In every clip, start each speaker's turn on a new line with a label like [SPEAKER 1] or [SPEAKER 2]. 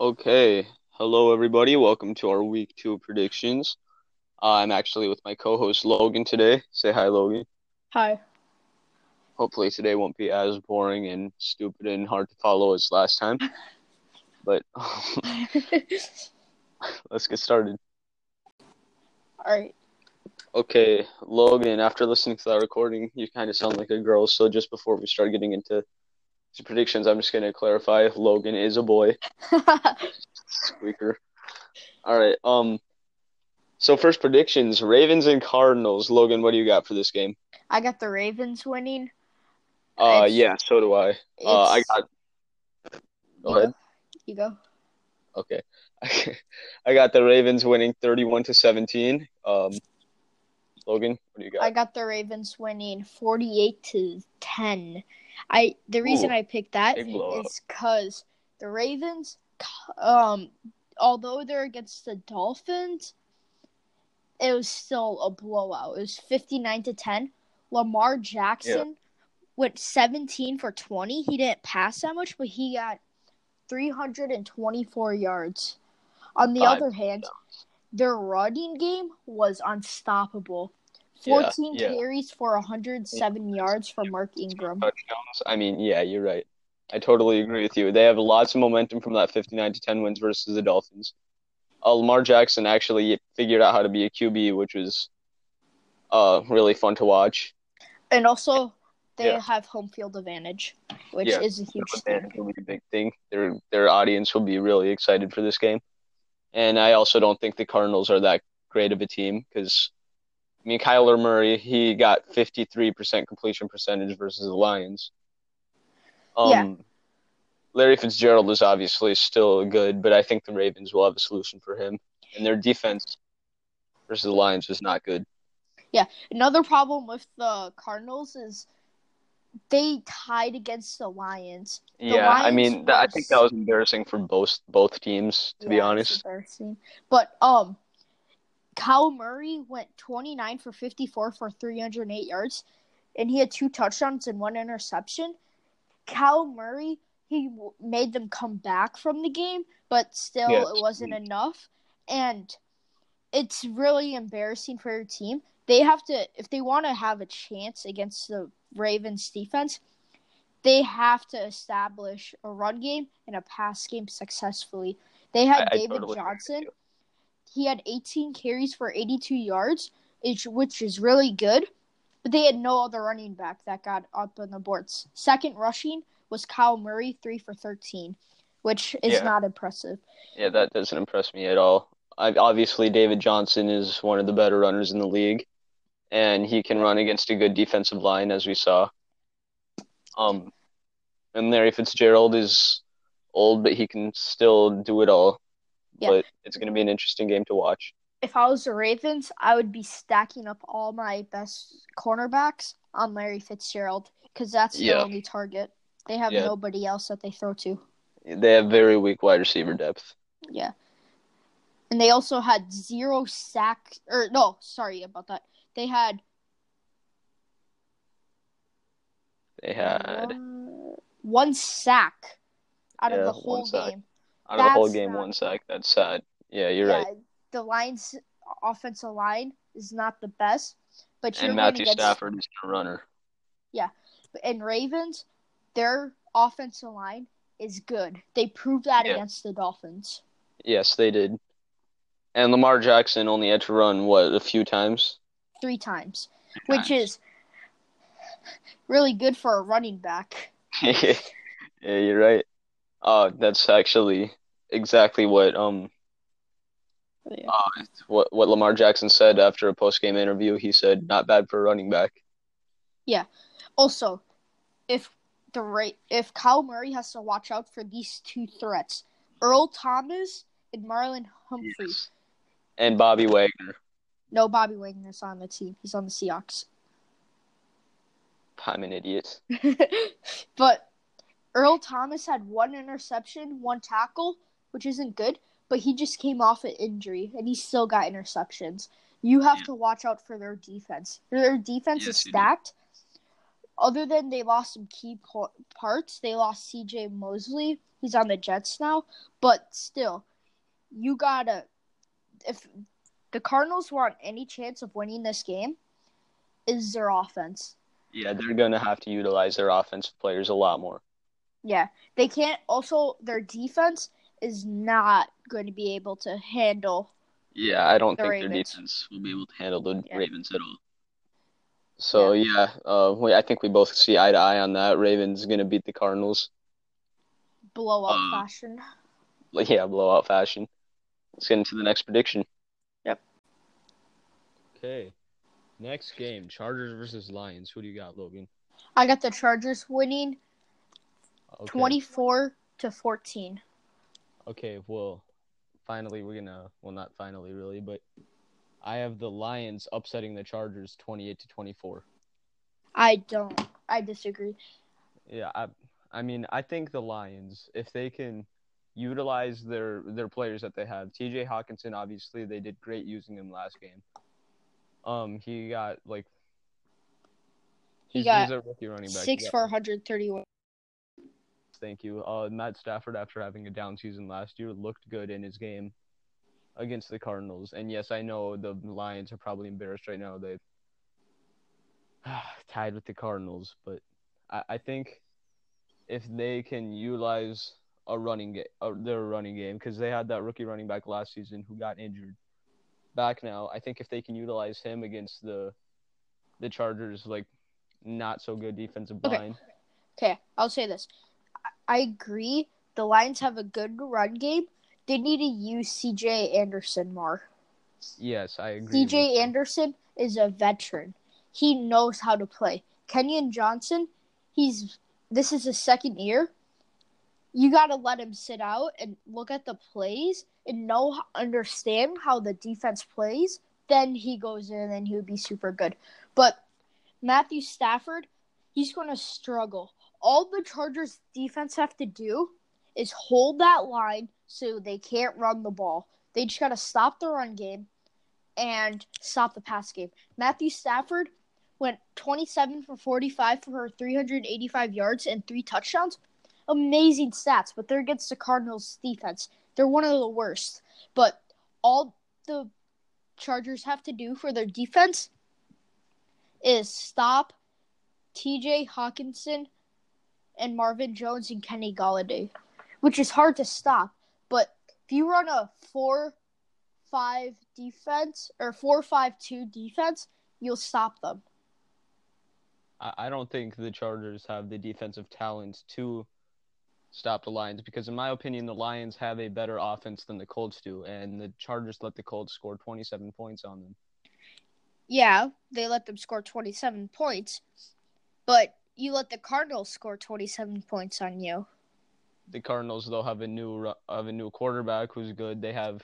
[SPEAKER 1] Okay. Hello, everybody. Welcome to our week two predictions. Uh, I'm actually with my co-host Logan today. Say hi, Logan.
[SPEAKER 2] Hi.
[SPEAKER 1] Hopefully today won't be as boring and stupid and hard to follow as last time. But let's get started.
[SPEAKER 2] All right.
[SPEAKER 1] Okay, Logan. After listening to that recording, you kind of sound like a girl. So just before we start getting into predictions, I'm just gonna clarify: Logan is a boy. Squeaker. All right. Um. So first predictions: Ravens and Cardinals. Logan, what do you got for this game?
[SPEAKER 2] I got the Ravens winning.
[SPEAKER 1] Uh,
[SPEAKER 2] It's-
[SPEAKER 1] yeah, so do I. Uh, I got. Go
[SPEAKER 2] you
[SPEAKER 1] ahead.
[SPEAKER 2] You go.
[SPEAKER 1] Okay. I got the Ravens winning 31 to 17. Um, Logan, what do you got?
[SPEAKER 2] I got the Ravens winning 48 to 10. I the reason
[SPEAKER 1] Ooh,
[SPEAKER 2] I picked that is cuz the Ravens um although they're against the Dolphins it was still a blowout. It was 59 to 10. Lamar Jackson went 17 for 20. He didn't pass that much, but he got 324 yards. On the
[SPEAKER 1] Five
[SPEAKER 2] other hand, their running game was unstoppable.
[SPEAKER 1] Yeah,
[SPEAKER 2] 14
[SPEAKER 1] yeah.
[SPEAKER 2] carries for 107 yards for Mark Ingram.
[SPEAKER 1] Touchdowns. I mean, yeah, you're right. I totally agree with you. They have lots of momentum from that 59 to 10 wins versus the Dolphins. Uh, Lamar Jackson actually figured out how to be a QB, which was uh really fun to watch.
[SPEAKER 2] And also, they
[SPEAKER 1] Yeah.
[SPEAKER 2] have home field advantage, which
[SPEAKER 1] Yeah.
[SPEAKER 2] is a huge thing.
[SPEAKER 1] will be a big thing. Their their audience will be really excited for this game. And I also don't think the Cardinals are that great of a team because I mean Kyler Murray, he got 53% completion percentage versus the Lions. Um
[SPEAKER 2] Yeah.
[SPEAKER 1] Larry Fitzgerald is obviously still good, but I think the Ravens will have a solution for him. And their defense versus the Lions is not good. Yeah.
[SPEAKER 2] Another problem with the Cardinals is they tied against the Lions.
[SPEAKER 1] yeah, I mean, I think that was embarrassing for both both teams, to be
[SPEAKER 2] Yeah, it's
[SPEAKER 1] honest.
[SPEAKER 2] embarrassing. But um, Kyle Murray went 29 for 54 for 308 yards, and he had two touchdowns and one interception. Kyle Murray he w- made them come back from the game, but still it wasn't enough, and it's really embarrassing for your team. They have to if they want to have a chance against the Ravens defense. They have to establish a run game and a pass game successfully. They had
[SPEAKER 1] I- I
[SPEAKER 2] David
[SPEAKER 1] totally agree with
[SPEAKER 2] Johnson.
[SPEAKER 1] you.
[SPEAKER 2] He had 18 carries for 82 yards, which, is really good. But they had no other running back that got up on the boards. Second rushing was Kyle Murray, 3 for 13, which is
[SPEAKER 1] Yeah.
[SPEAKER 2] not impressive.
[SPEAKER 1] Yeah, that doesn't impress me at all. I, obviously, David Johnson is one of the better runners in the league, and he can run against a good defensive line, as we saw. Um, and Larry Fitzgerald is old, but he can still do it all.
[SPEAKER 2] Yeah.
[SPEAKER 1] But it's going to be an interesting game to watch.
[SPEAKER 2] If I was the Ravens, I would be stacking up all my best cornerbacks on Larry Fitzgerald because that's
[SPEAKER 1] Yeah.
[SPEAKER 2] only target. They have
[SPEAKER 1] Yeah.
[SPEAKER 2] nobody else that they throw to.
[SPEAKER 1] They have very weak wide receiver depth.
[SPEAKER 2] Yeah. And they also had zero sack or no, sorry about that. They had
[SPEAKER 1] They had
[SPEAKER 2] one, one sack out
[SPEAKER 1] Yeah,
[SPEAKER 2] of the whole game.
[SPEAKER 1] Out of the whole game
[SPEAKER 2] not
[SPEAKER 1] one sack. That's sad. Yeah, you're
[SPEAKER 2] yeah,
[SPEAKER 1] right.
[SPEAKER 2] the Lions offensive line is not the best, but you're
[SPEAKER 1] And Matthew
[SPEAKER 2] against
[SPEAKER 1] Stafford is a runner.
[SPEAKER 2] Yeah, and Ravens, their offensive line is good. They proved that
[SPEAKER 1] Yeah.
[SPEAKER 2] against the Dolphins.
[SPEAKER 1] Yes, they did. And Lamar Jackson only had to run what a few times.
[SPEAKER 2] Three times, which
[SPEAKER 1] times.
[SPEAKER 2] is really good for a running back.
[SPEAKER 1] yeah, you're right. Uh, that's actually exactly what um
[SPEAKER 2] Yeah.
[SPEAKER 1] uh, what what Lamar Jackson said after a post game interview. He said, "Not bad for a running back." Yeah.
[SPEAKER 2] Also, if the rate if Kyle Murray has to watch out for these two threats, Earl Thomas and Marlon Humphrey.
[SPEAKER 1] Yes. And Bobby Wagner.
[SPEAKER 2] No, Bobby Wagner's on the team. He's on the Seahawks.
[SPEAKER 1] I'm an idiot.
[SPEAKER 2] but Earl Thomas had one interception, one tackle, which isn't good. But he just came off an injury, and he still got interceptions. You have
[SPEAKER 1] Yeah.
[SPEAKER 2] to watch out for their defense. Their defense
[SPEAKER 1] Yes,
[SPEAKER 2] is stacked. other than they lost some key po- parts, they lost C.J. Mosley. He's on the Jets now, but still, you gotta if the Cardinals want any chance of winning this game, is their offense.
[SPEAKER 3] Yeah, they're going to have to utilize their offensive players a lot more.
[SPEAKER 2] Yeah, they can't. Also, their defense is not going to be able to handle.
[SPEAKER 3] Yeah, I don't
[SPEAKER 2] The
[SPEAKER 3] think their
[SPEAKER 2] Ravens.
[SPEAKER 3] defense will be able to handle the
[SPEAKER 2] Yeah.
[SPEAKER 3] Ravens at all. So yeah, uh, we, I think we both see eye to eye on that. Ravens going to beat the Cardinals.
[SPEAKER 2] blowout
[SPEAKER 3] Um,
[SPEAKER 2] fashion.
[SPEAKER 3] Like, Yeah, blowout fashion. Let's get into the next prediction. Yep.
[SPEAKER 1] Okay. Next game, Chargers versus Lions. Who do you got, Logan?
[SPEAKER 2] I got the Chargers winning
[SPEAKER 1] Okay.
[SPEAKER 2] 24 to 14.
[SPEAKER 1] Okay, well, finally we're gonna well not finally really, but I have the Lions upsetting the Chargers 28 to 24.
[SPEAKER 2] I don't. I disagree.
[SPEAKER 1] Yeah, I I mean, I think the Lions if they can utilize their their players that they have. TJ Hockenson obviously they did great using him last game. Um he got like
[SPEAKER 2] He
[SPEAKER 1] he's,
[SPEAKER 2] got
[SPEAKER 1] he's a rookie running back.
[SPEAKER 2] Six for 131.
[SPEAKER 1] Thank you. Uh, Matt Stafford, after having a down season last year, looked good in his game against the Cardinals. And yes, I know the Lions are probably embarrassed right now. They've tied with the Cardinals, but I, I think if they can utilize a running game, uh, their running game, because they had that rookie running back last season who got injured, back now. I think if they can utilize him against the the Chargers, like not so good defensive
[SPEAKER 2] Okay.
[SPEAKER 1] line.
[SPEAKER 2] Okay, I'll say this. I- agree. The Lions have a good run game. They need to use CJ Anderson more.
[SPEAKER 1] Yes, I agree.
[SPEAKER 2] CJ. Anderson is a veteran. He knows how to play. Kerryon Johnson, he's this is his second year. You got to let him sit out and look at the plays and know understand how the defense plays. Then he goes in and he would be super good. But Matthew Stafford, he's going to struggle. All the Chargers defense have to do is hold that line so they can't run the ball. They just got to stop the run game and stop the pass game. Matthew Stafford went 27 for 45 for 385 yards and three touchdowns. Amazing stats, but they're against the Cardinals defense. They're one of the worst. But all the Chargers have to do for their defense is stop TJ Hockenson and Marvin Jones and Kenny Golladay, which is hard to stop. But if you run a four five defense or four five two defense, you'll stop them.
[SPEAKER 1] I, don't think the Chargers have the defensive talent to stop the Lions because, in my opinion, the Lions have a better offense than the Colts do, and the Chargers let the Colts score 27 points on them.
[SPEAKER 2] Yeah, they let them score twenty seven points, but you let the Cardinals score twenty seven points on you.
[SPEAKER 1] The Cardinals, though, have a new have a new quarterback who's good. They have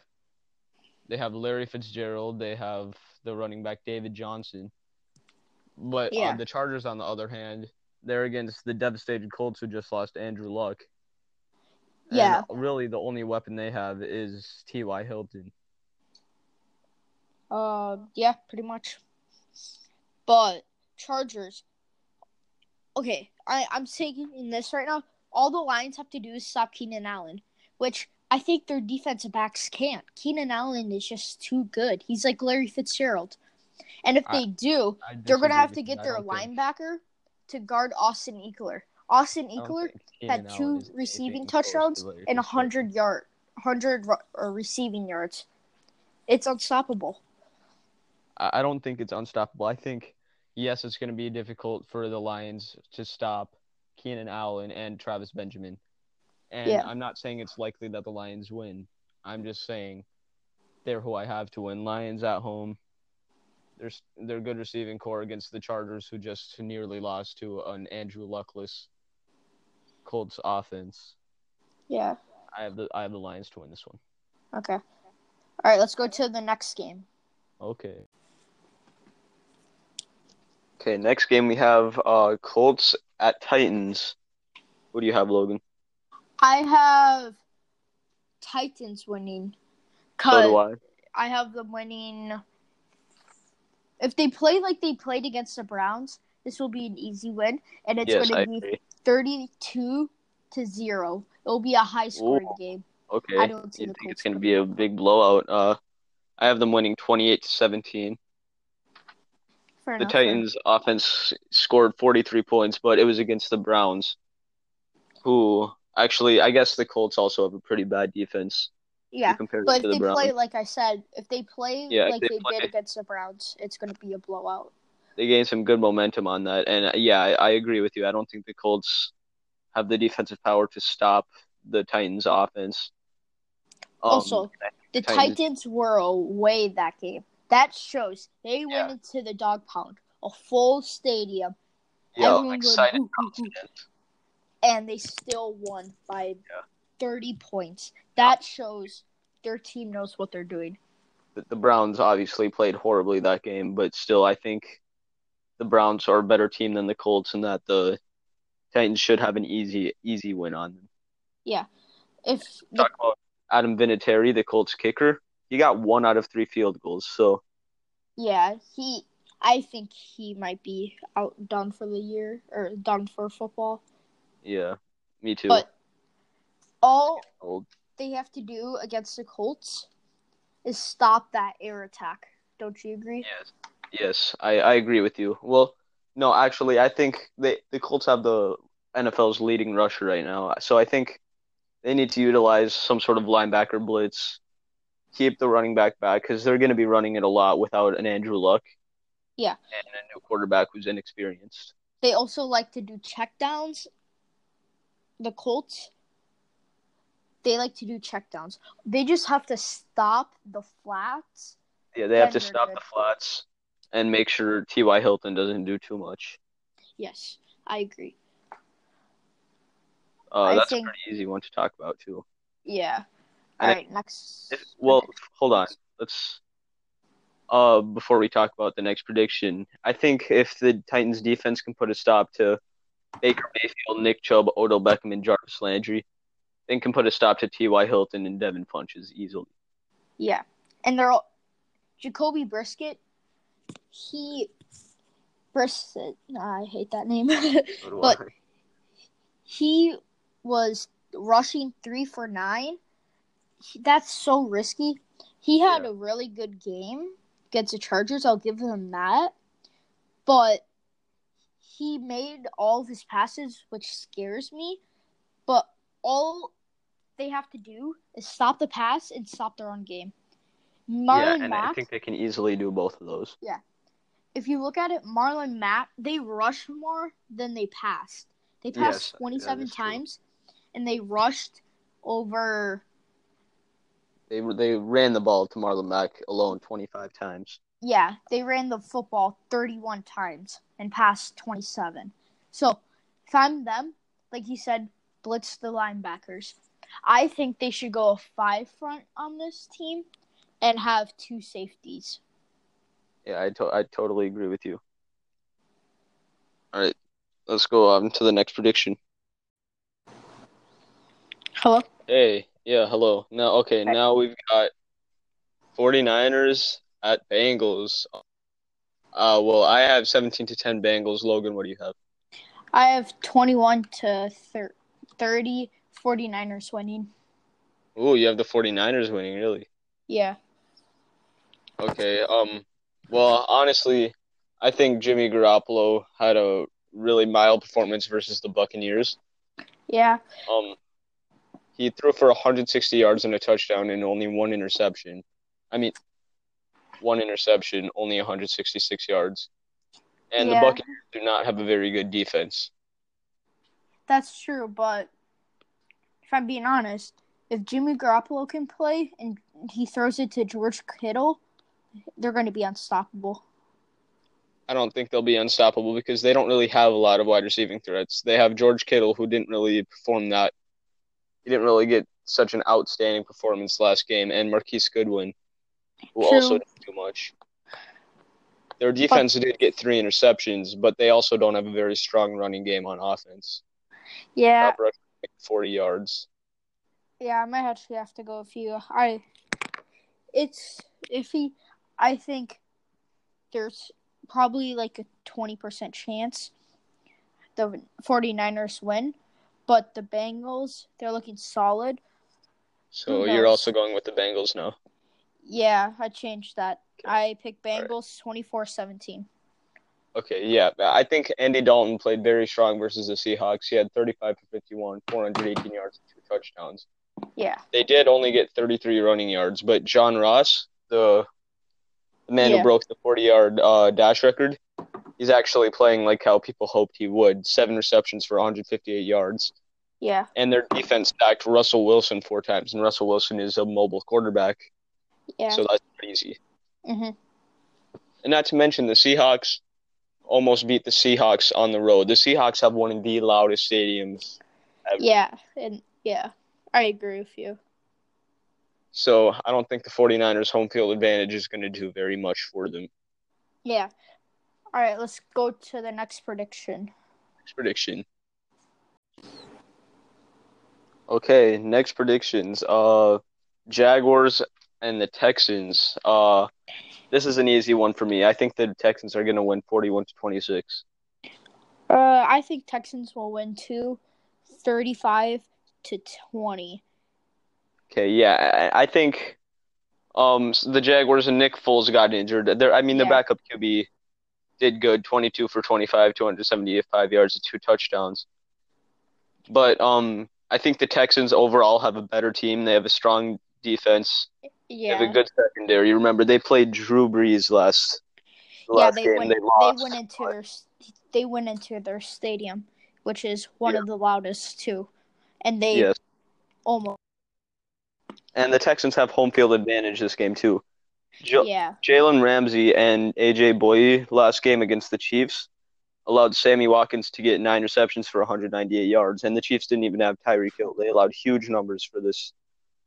[SPEAKER 1] they have Larry Fitzgerald. They have the running back David Johnson. But
[SPEAKER 2] Yeah.
[SPEAKER 1] uh, the Chargers, on the other hand, they're against the devastated Colts who just lost Andrew Luck. And
[SPEAKER 2] Yeah.
[SPEAKER 1] really, the only weapon they have is T.Y. Hilton.
[SPEAKER 2] Uh, yeah, pretty much. But Chargers. Okay, I I'm saying this right now. All the Lions have to do is stop Keenan Allen, which I think their defensive backs can't. Keenan Allen is just too good. He's like Larry Fitzgerald, and if
[SPEAKER 1] I-
[SPEAKER 2] they do, they're gonna have to get their
[SPEAKER 1] don't think-
[SPEAKER 2] linebacker to guard Austin Ekeler. Austin
[SPEAKER 1] Ekeler
[SPEAKER 2] had two
[SPEAKER 1] Allen
[SPEAKER 2] receiving
[SPEAKER 1] to
[SPEAKER 2] touchdowns and a hundred yard, hundred ru- or receiving yards. It's unstoppable.
[SPEAKER 1] I don't think it's unstoppable. I think yes, it's going to be difficult for the Lions to stop Keenan Allen and Travis Benjamin. And
[SPEAKER 2] Yeah.
[SPEAKER 1] I'm not saying it's likely that the Lions win. I'm just saying they're who I have to win. Lions at home. There's they're good receiving core against the Chargers who just nearly lost to an Andrew Luckless Colts offense.
[SPEAKER 2] Yeah.
[SPEAKER 1] I have the I have the Lions to win this one.
[SPEAKER 2] Okay. All right, let's go to the next game.
[SPEAKER 1] Okay.
[SPEAKER 3] Okay, next game we have uh Colts at Titans. What do you have, Logan?
[SPEAKER 2] I have Titans winning.
[SPEAKER 3] So do I.
[SPEAKER 2] I have them winning. If they play like they played against the Browns, this will be an easy win, and it's
[SPEAKER 1] yes,
[SPEAKER 2] going to be
[SPEAKER 1] agree.
[SPEAKER 2] 32 to 0. It'll be a high scoring
[SPEAKER 1] Ooh.
[SPEAKER 2] game.
[SPEAKER 1] Okay.
[SPEAKER 2] I don't see
[SPEAKER 1] you
[SPEAKER 2] the
[SPEAKER 1] think it's going to be a big blowout? Uh, I have them winning 28 to 17.
[SPEAKER 2] Fair
[SPEAKER 1] The
[SPEAKER 2] enough.
[SPEAKER 1] Titans offense scored 43 points, but it was against the Browns, who actually, I guess the Colts also have a pretty bad defense
[SPEAKER 2] Yeah.
[SPEAKER 1] compared
[SPEAKER 2] But
[SPEAKER 1] to
[SPEAKER 2] if
[SPEAKER 1] the
[SPEAKER 2] they
[SPEAKER 1] Browns.
[SPEAKER 2] play, like I said, if they play
[SPEAKER 1] Yeah,
[SPEAKER 2] like
[SPEAKER 1] they
[SPEAKER 2] they,
[SPEAKER 1] play-
[SPEAKER 2] did against the Browns, it's going to be a blowout.
[SPEAKER 1] They gained some good momentum on that, and uh, yeah, I, I agree with you. I don't think the Colts have the defensive power to stop the Titans' offense. Um,
[SPEAKER 2] also, the
[SPEAKER 1] Titans-
[SPEAKER 2] Titans were away that game. That shows they
[SPEAKER 1] Yeah.
[SPEAKER 2] went into the dog pound, a full stadium,
[SPEAKER 1] yeah, excited,
[SPEAKER 2] and they still won by
[SPEAKER 1] Yeah.
[SPEAKER 2] 30 points. That shows their team knows what they're doing.
[SPEAKER 1] the, the Browns obviously played horribly that game, but still, I think the Browns are a better team than the Colts, and that the Titans should have an easy, easy win on them.
[SPEAKER 2] Yeah, if the,
[SPEAKER 1] Talk about Adam Vinatieri, the Colts kicker. He got one out of three field goals, so
[SPEAKER 2] yeah, he I think he might be outdone for the year or done for football.
[SPEAKER 1] yeah, me too.
[SPEAKER 2] But all
[SPEAKER 1] Old.
[SPEAKER 2] they have to do against the Colts is stop that air attack. Don't you agree?
[SPEAKER 1] Yes, yes, I, I agree with you. Well, no, actually, I think they the Colts have the NFL's leading rusher right now, so I think they need to utilize some sort of linebacker blitz, keep the running back back because they're going to be running it a lot without an Andrew Luck.
[SPEAKER 2] Yeah.
[SPEAKER 1] and a new quarterback who's inexperienced.
[SPEAKER 2] They also like to do checkdowns. The Colts, they like to do checkdowns. They just have to stop the flats.
[SPEAKER 1] Yeah, they have to stop
[SPEAKER 2] good.
[SPEAKER 1] the flats and make sure T.Y. Hilton doesn't do too much.
[SPEAKER 2] Yes, I agree.
[SPEAKER 1] Uh,
[SPEAKER 2] I
[SPEAKER 1] that's
[SPEAKER 2] think-
[SPEAKER 1] a pretty easy one to talk about too.
[SPEAKER 2] Yeah.
[SPEAKER 1] And
[SPEAKER 2] All right, next.
[SPEAKER 1] If, well, hold on. Let's. Uh, before we talk about the next prediction, I think if the Titans defense can put a stop to Baker Mayfield, Nick Chubb, Odell Beckham, and Jarvis Landry, then can put a stop to T.Y. Hilton and Devin Funchess easily.
[SPEAKER 2] Yeah, and they're all Jacoby Brisket. He Brisket. I hate that name. But- he was rushing three for nine. He- That's so risky. He had
[SPEAKER 1] Yeah.
[SPEAKER 2] a really good game against the Chargers. I'll give him that. But he made all of his passes, which scares me. But all they have to do is stop the pass and stop their own game.
[SPEAKER 1] yeah,
[SPEAKER 2] Marlon
[SPEAKER 1] and I think they can easily do both of those. Yeah.
[SPEAKER 2] If you look at it, Marlon Mack, they rushed more than they passed. They passed
[SPEAKER 1] that
[SPEAKER 2] 27
[SPEAKER 1] is true.
[SPEAKER 2] times, and they rushed over.
[SPEAKER 1] They they ran the ball to Marlon Mack alone 25 times.
[SPEAKER 2] Yeah, they ran the football 31 times and passed 27. So, if I'm them, like you said, blitz the linebackers. I think they should go a five front on this team and have two safeties.
[SPEAKER 1] Yeah, I to- I totally agree with you. All right, let's go on to the next prediction.
[SPEAKER 2] Hello?
[SPEAKER 1] Hey, yeah, hello. Now, okay, now we've got 49ers at Bengals. Uh, well, I have 17 to 10 Bengals. Logan, what do you have?
[SPEAKER 2] I have 21 to thir- 30 49ers winning.
[SPEAKER 1] Ooh, you have the 49ers winning, really?
[SPEAKER 2] Yeah.
[SPEAKER 1] Okay, um, well, honestly, I think Jimmy Garoppolo had a really mild performance versus the Buccaneers.
[SPEAKER 2] Yeah.
[SPEAKER 1] Um, he threw for 160 yards and a touchdown and only one interception. I mean, one interception, only 166 yards. And
[SPEAKER 2] Yeah.
[SPEAKER 1] the Buccaneers do not have a very good defense.
[SPEAKER 2] That's true, but if I'm being honest, if Jimmy Garoppolo can play and he throws it to George Kittle, they're going to be unstoppable.
[SPEAKER 1] I don't think they'll be unstoppable because they don't really have a lot of wide receiving threats. They have George Kittle, who didn't really perform that. He didn't really get such an outstanding performance last game, and Marquise Goodwin, who
[SPEAKER 2] True.
[SPEAKER 1] also didn't do much. Their defense did get three interceptions, but they also don't have a very strong running game on offense.
[SPEAKER 2] Yeah,
[SPEAKER 1] Top rushing, like 40 yards.
[SPEAKER 2] yeah, I might actually have to go with you. I, it's if he, I think there's probably like a 20% chance the 49ers win, but the Bengals, they're looking solid.
[SPEAKER 1] So you're also going with the Bengals now.
[SPEAKER 2] Yeah, I changed that. I picked
[SPEAKER 1] right.
[SPEAKER 2] Bengals 24-17.
[SPEAKER 1] Okay, yeah. I think Andy Dalton played very strong versus the Seahawks. He had 35 for 51, 418 yards, two touchdowns.
[SPEAKER 2] Yeah.
[SPEAKER 1] They did only get 33 running yards, but John Ross, the, the man
[SPEAKER 2] Yeah.
[SPEAKER 1] who broke the 40 yard uh, dash record, he's actually playing like how people hoped he would. Seven receptions for 158 yards.
[SPEAKER 2] Yeah.
[SPEAKER 1] And their defense stacked Russell Wilson four times, and Russell Wilson is a mobile quarterback,
[SPEAKER 2] Yeah.
[SPEAKER 1] so that's pretty easy.
[SPEAKER 2] mhm.
[SPEAKER 1] And not to mention the Seahawks almost beat the Seahawks on the road. The Seahawks have one of the loudest stadiums ever.
[SPEAKER 2] Yeah, and yeah. I agree with you.
[SPEAKER 1] So I don't think the 49ers home field advantage is going to do very much for them.
[SPEAKER 2] Yeah. All right, let's go to the next prediction.
[SPEAKER 1] Next prediction. Okay, next predictions. Uh Jaguars and the Texans. Uh this is an easy one for me. I think the Texans are going to win 41 to 26.
[SPEAKER 2] Uh, I think Texans will win too, 35 to 20.
[SPEAKER 1] Okay, yeah, I, I think um the Jaguars and Nick Foles got injured. They're, I mean, the
[SPEAKER 2] Yeah.
[SPEAKER 1] backup QB did good, 22 for 25, 275 yards, and two touchdowns. But um, I think the Texans overall have a better team. They have a strong defense. Yeah. They have a good secondary. Remember, they played Drew Brees last the
[SPEAKER 2] Yeah,
[SPEAKER 1] last
[SPEAKER 2] they
[SPEAKER 1] game.
[SPEAKER 2] went
[SPEAKER 1] they lost.
[SPEAKER 2] they went into their they went into their stadium, which is one
[SPEAKER 1] Yeah.
[SPEAKER 2] of the loudest too. And they
[SPEAKER 1] yes,
[SPEAKER 2] almost
[SPEAKER 1] and the Texans have home field advantage this game too. Jo-
[SPEAKER 2] yeah.
[SPEAKER 1] Jalen Ramsey and AJ Bouye last game against the Chiefs allowed Sammy Watkins to get nine receptions for 198 yards, and the Chiefs didn't even have Tyreek Hill. They allowed huge numbers for this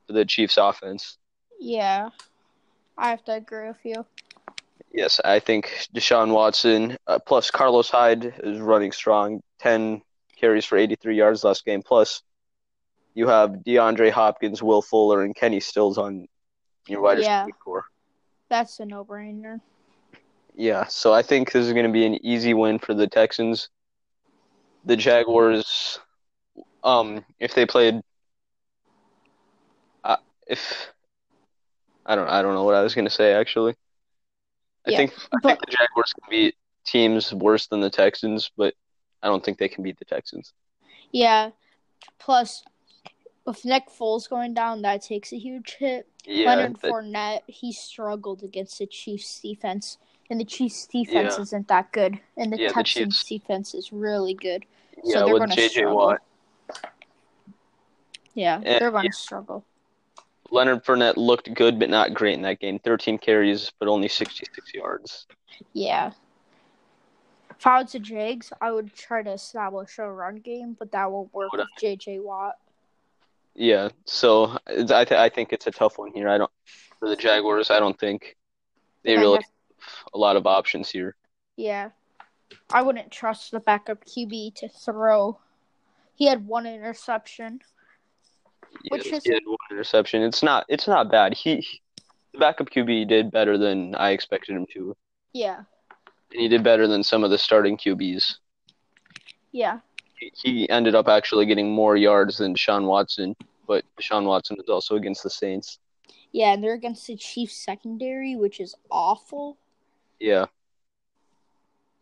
[SPEAKER 1] for the Chiefs offense.
[SPEAKER 2] Yeah. I have to agree with you.
[SPEAKER 1] Yes, I think Deshaun Watson uh, plus Carlos Hyde is running strong. 10 carries for 83 yards last game. Plus, you have DeAndre Hopkins, Will Fuller, and Kenny Stills on your wide
[SPEAKER 2] Yeah.
[SPEAKER 1] core.
[SPEAKER 2] That's a no-brainer.
[SPEAKER 1] Yeah, so I think this is going to be an easy win for the Texans. The Jaguars, um, if they played, uh, if I don't, I don't know what I was going to say actually. I
[SPEAKER 2] Yeah,
[SPEAKER 1] think I think the Jaguars can beat teams worse than the Texans, but I don't think they can beat the Texans.
[SPEAKER 2] Yeah. Plus with Nick Foles going down, that takes a huge hit.
[SPEAKER 1] Yeah,
[SPEAKER 2] Leonard
[SPEAKER 1] that-
[SPEAKER 2] Fournette, he struggled against the Chiefs defense. And the Chiefs defense
[SPEAKER 1] Yeah.
[SPEAKER 2] isn't that good. And the
[SPEAKER 1] Yeah, the
[SPEAKER 2] Texans
[SPEAKER 1] Chiefs-
[SPEAKER 2] defense is really good.
[SPEAKER 1] yeah,
[SPEAKER 2] so they're
[SPEAKER 1] with
[SPEAKER 2] gonna
[SPEAKER 1] JJ
[SPEAKER 2] struggle.
[SPEAKER 1] Watt,
[SPEAKER 2] Yeah,
[SPEAKER 1] Yeah,
[SPEAKER 2] they're going to
[SPEAKER 1] yeah.
[SPEAKER 2] struggle.
[SPEAKER 1] Leonard Fournette looked good but not great in that game. 13 carries, but only 66 yards.
[SPEAKER 2] Yeah. If I was the Jags, I would try to establish a run game, but that won't work
[SPEAKER 1] Would
[SPEAKER 2] with JJ Watt.
[SPEAKER 1] Yeah, so I th- I think it's a tough one here. I don't for the Jaguars. I don't think they
[SPEAKER 2] They
[SPEAKER 1] really
[SPEAKER 2] have-
[SPEAKER 1] have a lot of options here.
[SPEAKER 2] Yeah. I wouldn't trust the backup QB to throw. He had one interception. Which
[SPEAKER 1] Yes,
[SPEAKER 2] is-
[SPEAKER 1] he had one interception. It's not it's not bad. He, he- the backup QB did better than I expected him to,
[SPEAKER 2] Yeah.
[SPEAKER 1] and he did better than some of the starting QBs.
[SPEAKER 2] Yeah.
[SPEAKER 1] He, he ended up actually getting more yards than Deshaun Watson, but Deshaun Watson was also against the Saints.
[SPEAKER 2] Yeah, and they're against the Chiefs secondary, which is awful.
[SPEAKER 1] Yeah.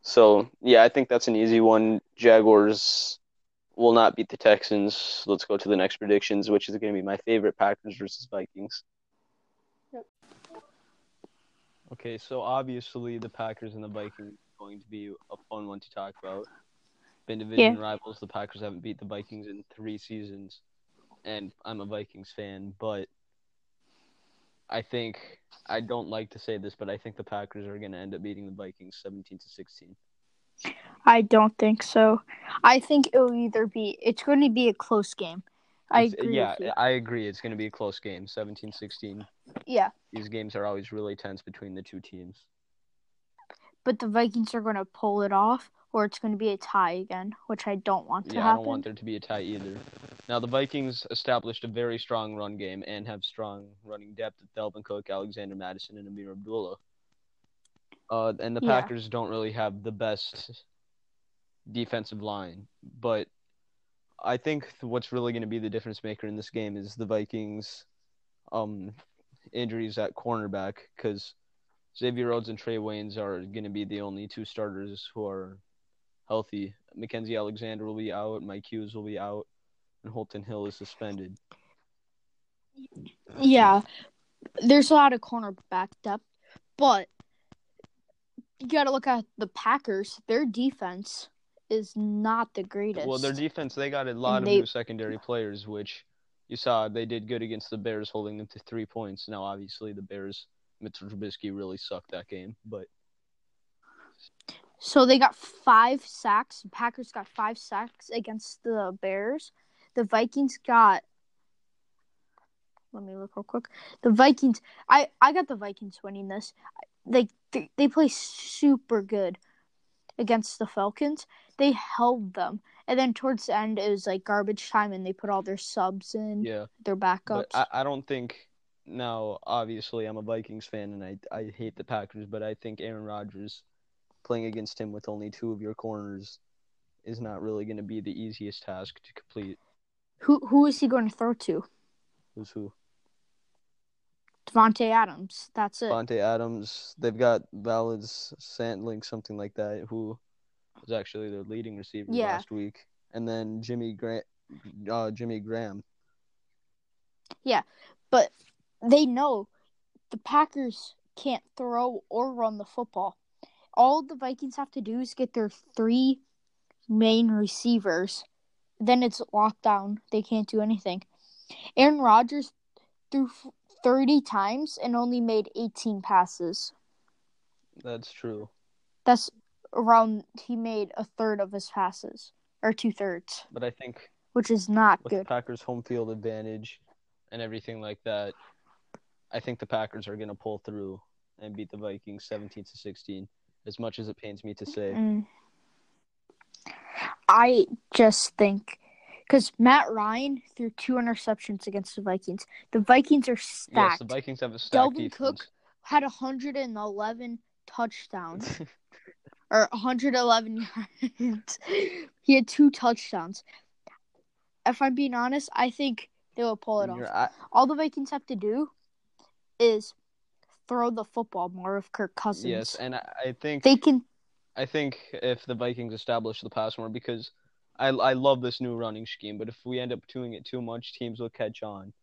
[SPEAKER 1] So yeah, I think that's an easy one. Jaguars will not beat the Texans. Let's go to the next predictions, which is going to be my favorite Packers versus Vikings. Yep.
[SPEAKER 4] Okay, so obviously the Packers and the Vikings are going to be a fun one to talk about. Been division rivals. The Packers haven't beat the Vikings in three seasons, and I'm a Vikings fan, but I think I don't like to say this, but I think the Packers are going to end up beating the Vikings 17 to 16.
[SPEAKER 2] I don't think so. I think it will either be it's going to be a close game. I
[SPEAKER 4] It's-
[SPEAKER 2] agree
[SPEAKER 4] yeah. I agree. It's going to be a close game, 17-16.
[SPEAKER 2] Yeah,
[SPEAKER 4] These games are always really tense between the two teams.
[SPEAKER 2] but the Vikings are going to pull it off, or it's going to be a tie again, which I don't want to
[SPEAKER 4] Yeah, I don't want there to be a tie either. Now, the Vikings established a very strong run game and have strong running depth with Dalvin Cook, Alexander Mattison, and Ameer Abdullah.
[SPEAKER 1] Uh, and the
[SPEAKER 2] Yeah.
[SPEAKER 1] Packers don't really have the best defensive line, but I think what's really going to be the difference maker in this game is the Vikings' um injuries at cornerback because Xavier Rhodes and Trae Waynes are going to be the only two starters who are healthy. Mackensie Alexander will be out, Mike Hughes will be out, and Holton Hill is suspended.
[SPEAKER 2] Yeah, there's a lot of cornerback depth, but you got to look at the Packers. Their defense is not the greatest.
[SPEAKER 1] Well, their defense, they got a lot of
[SPEAKER 2] they-
[SPEAKER 1] new secondary players, which you saw they did good against the Bears, holding them to three points. Now, obviously, the Bears, Mitchell Trubisky really sucked that game, but
[SPEAKER 2] So they got five sacks. The Packers got five sacks against the Bears. The Vikings got. Let me look real quick. The Vikings. I I got the Vikings winning this. They they, they play super good against the Falcons. They held them, and then towards the end it was like garbage time, and they put all their subs in,
[SPEAKER 1] yeah.
[SPEAKER 2] their backups.
[SPEAKER 1] I, I don't think now. Obviously, I'm a Vikings fan, and I I hate the Packers, but I think Aaron Rodgers playing against him with only two of your corners is not really going to be the easiest task to complete.
[SPEAKER 2] who who is he going to throw to?
[SPEAKER 1] Who's who?
[SPEAKER 2] Davante Adams. That's it.
[SPEAKER 1] Fonte Adams. They've got Valens Santling, something like that, who was actually their leading receiver
[SPEAKER 2] Yeah.
[SPEAKER 1] last week, and then Jimmy Grant, uh, Jimmy Graham.
[SPEAKER 2] Yeah, but they know the Packers can't throw or run the football. All the Vikings have to do is get their three main receivers. Then it's lockdown. They can't do anything. Aaron Rodgers threw 30 times and only made 18 passes.
[SPEAKER 1] That's true.
[SPEAKER 2] That's around, he made a third of his passes, or two thirds,
[SPEAKER 1] But I think
[SPEAKER 2] which is not
[SPEAKER 1] with the
[SPEAKER 2] good.
[SPEAKER 1] Packers' home field advantage and everything like that, I think the Packers are going to pull through and beat the Vikings 17 to 16. As much as it pains me to say,
[SPEAKER 2] Mm. I just think because Matt Ryan threw two interceptions against the Vikings. The Vikings are stacked.
[SPEAKER 1] yes, the Vikings have a stacked
[SPEAKER 2] Dalvin
[SPEAKER 1] defense.
[SPEAKER 2] Cook had 111 touchdowns or 111 yards. he had two touchdowns. If I'm being honest, I think they will pull it off.
[SPEAKER 1] I-
[SPEAKER 2] All the Vikings have to do is throw the football more of Kirk Cousins.
[SPEAKER 1] yes, and I, I think
[SPEAKER 2] they can.
[SPEAKER 1] I think if the Vikings establish the pass more, because I I love this new running scheme, but if we end up doing it too much, teams will catch on.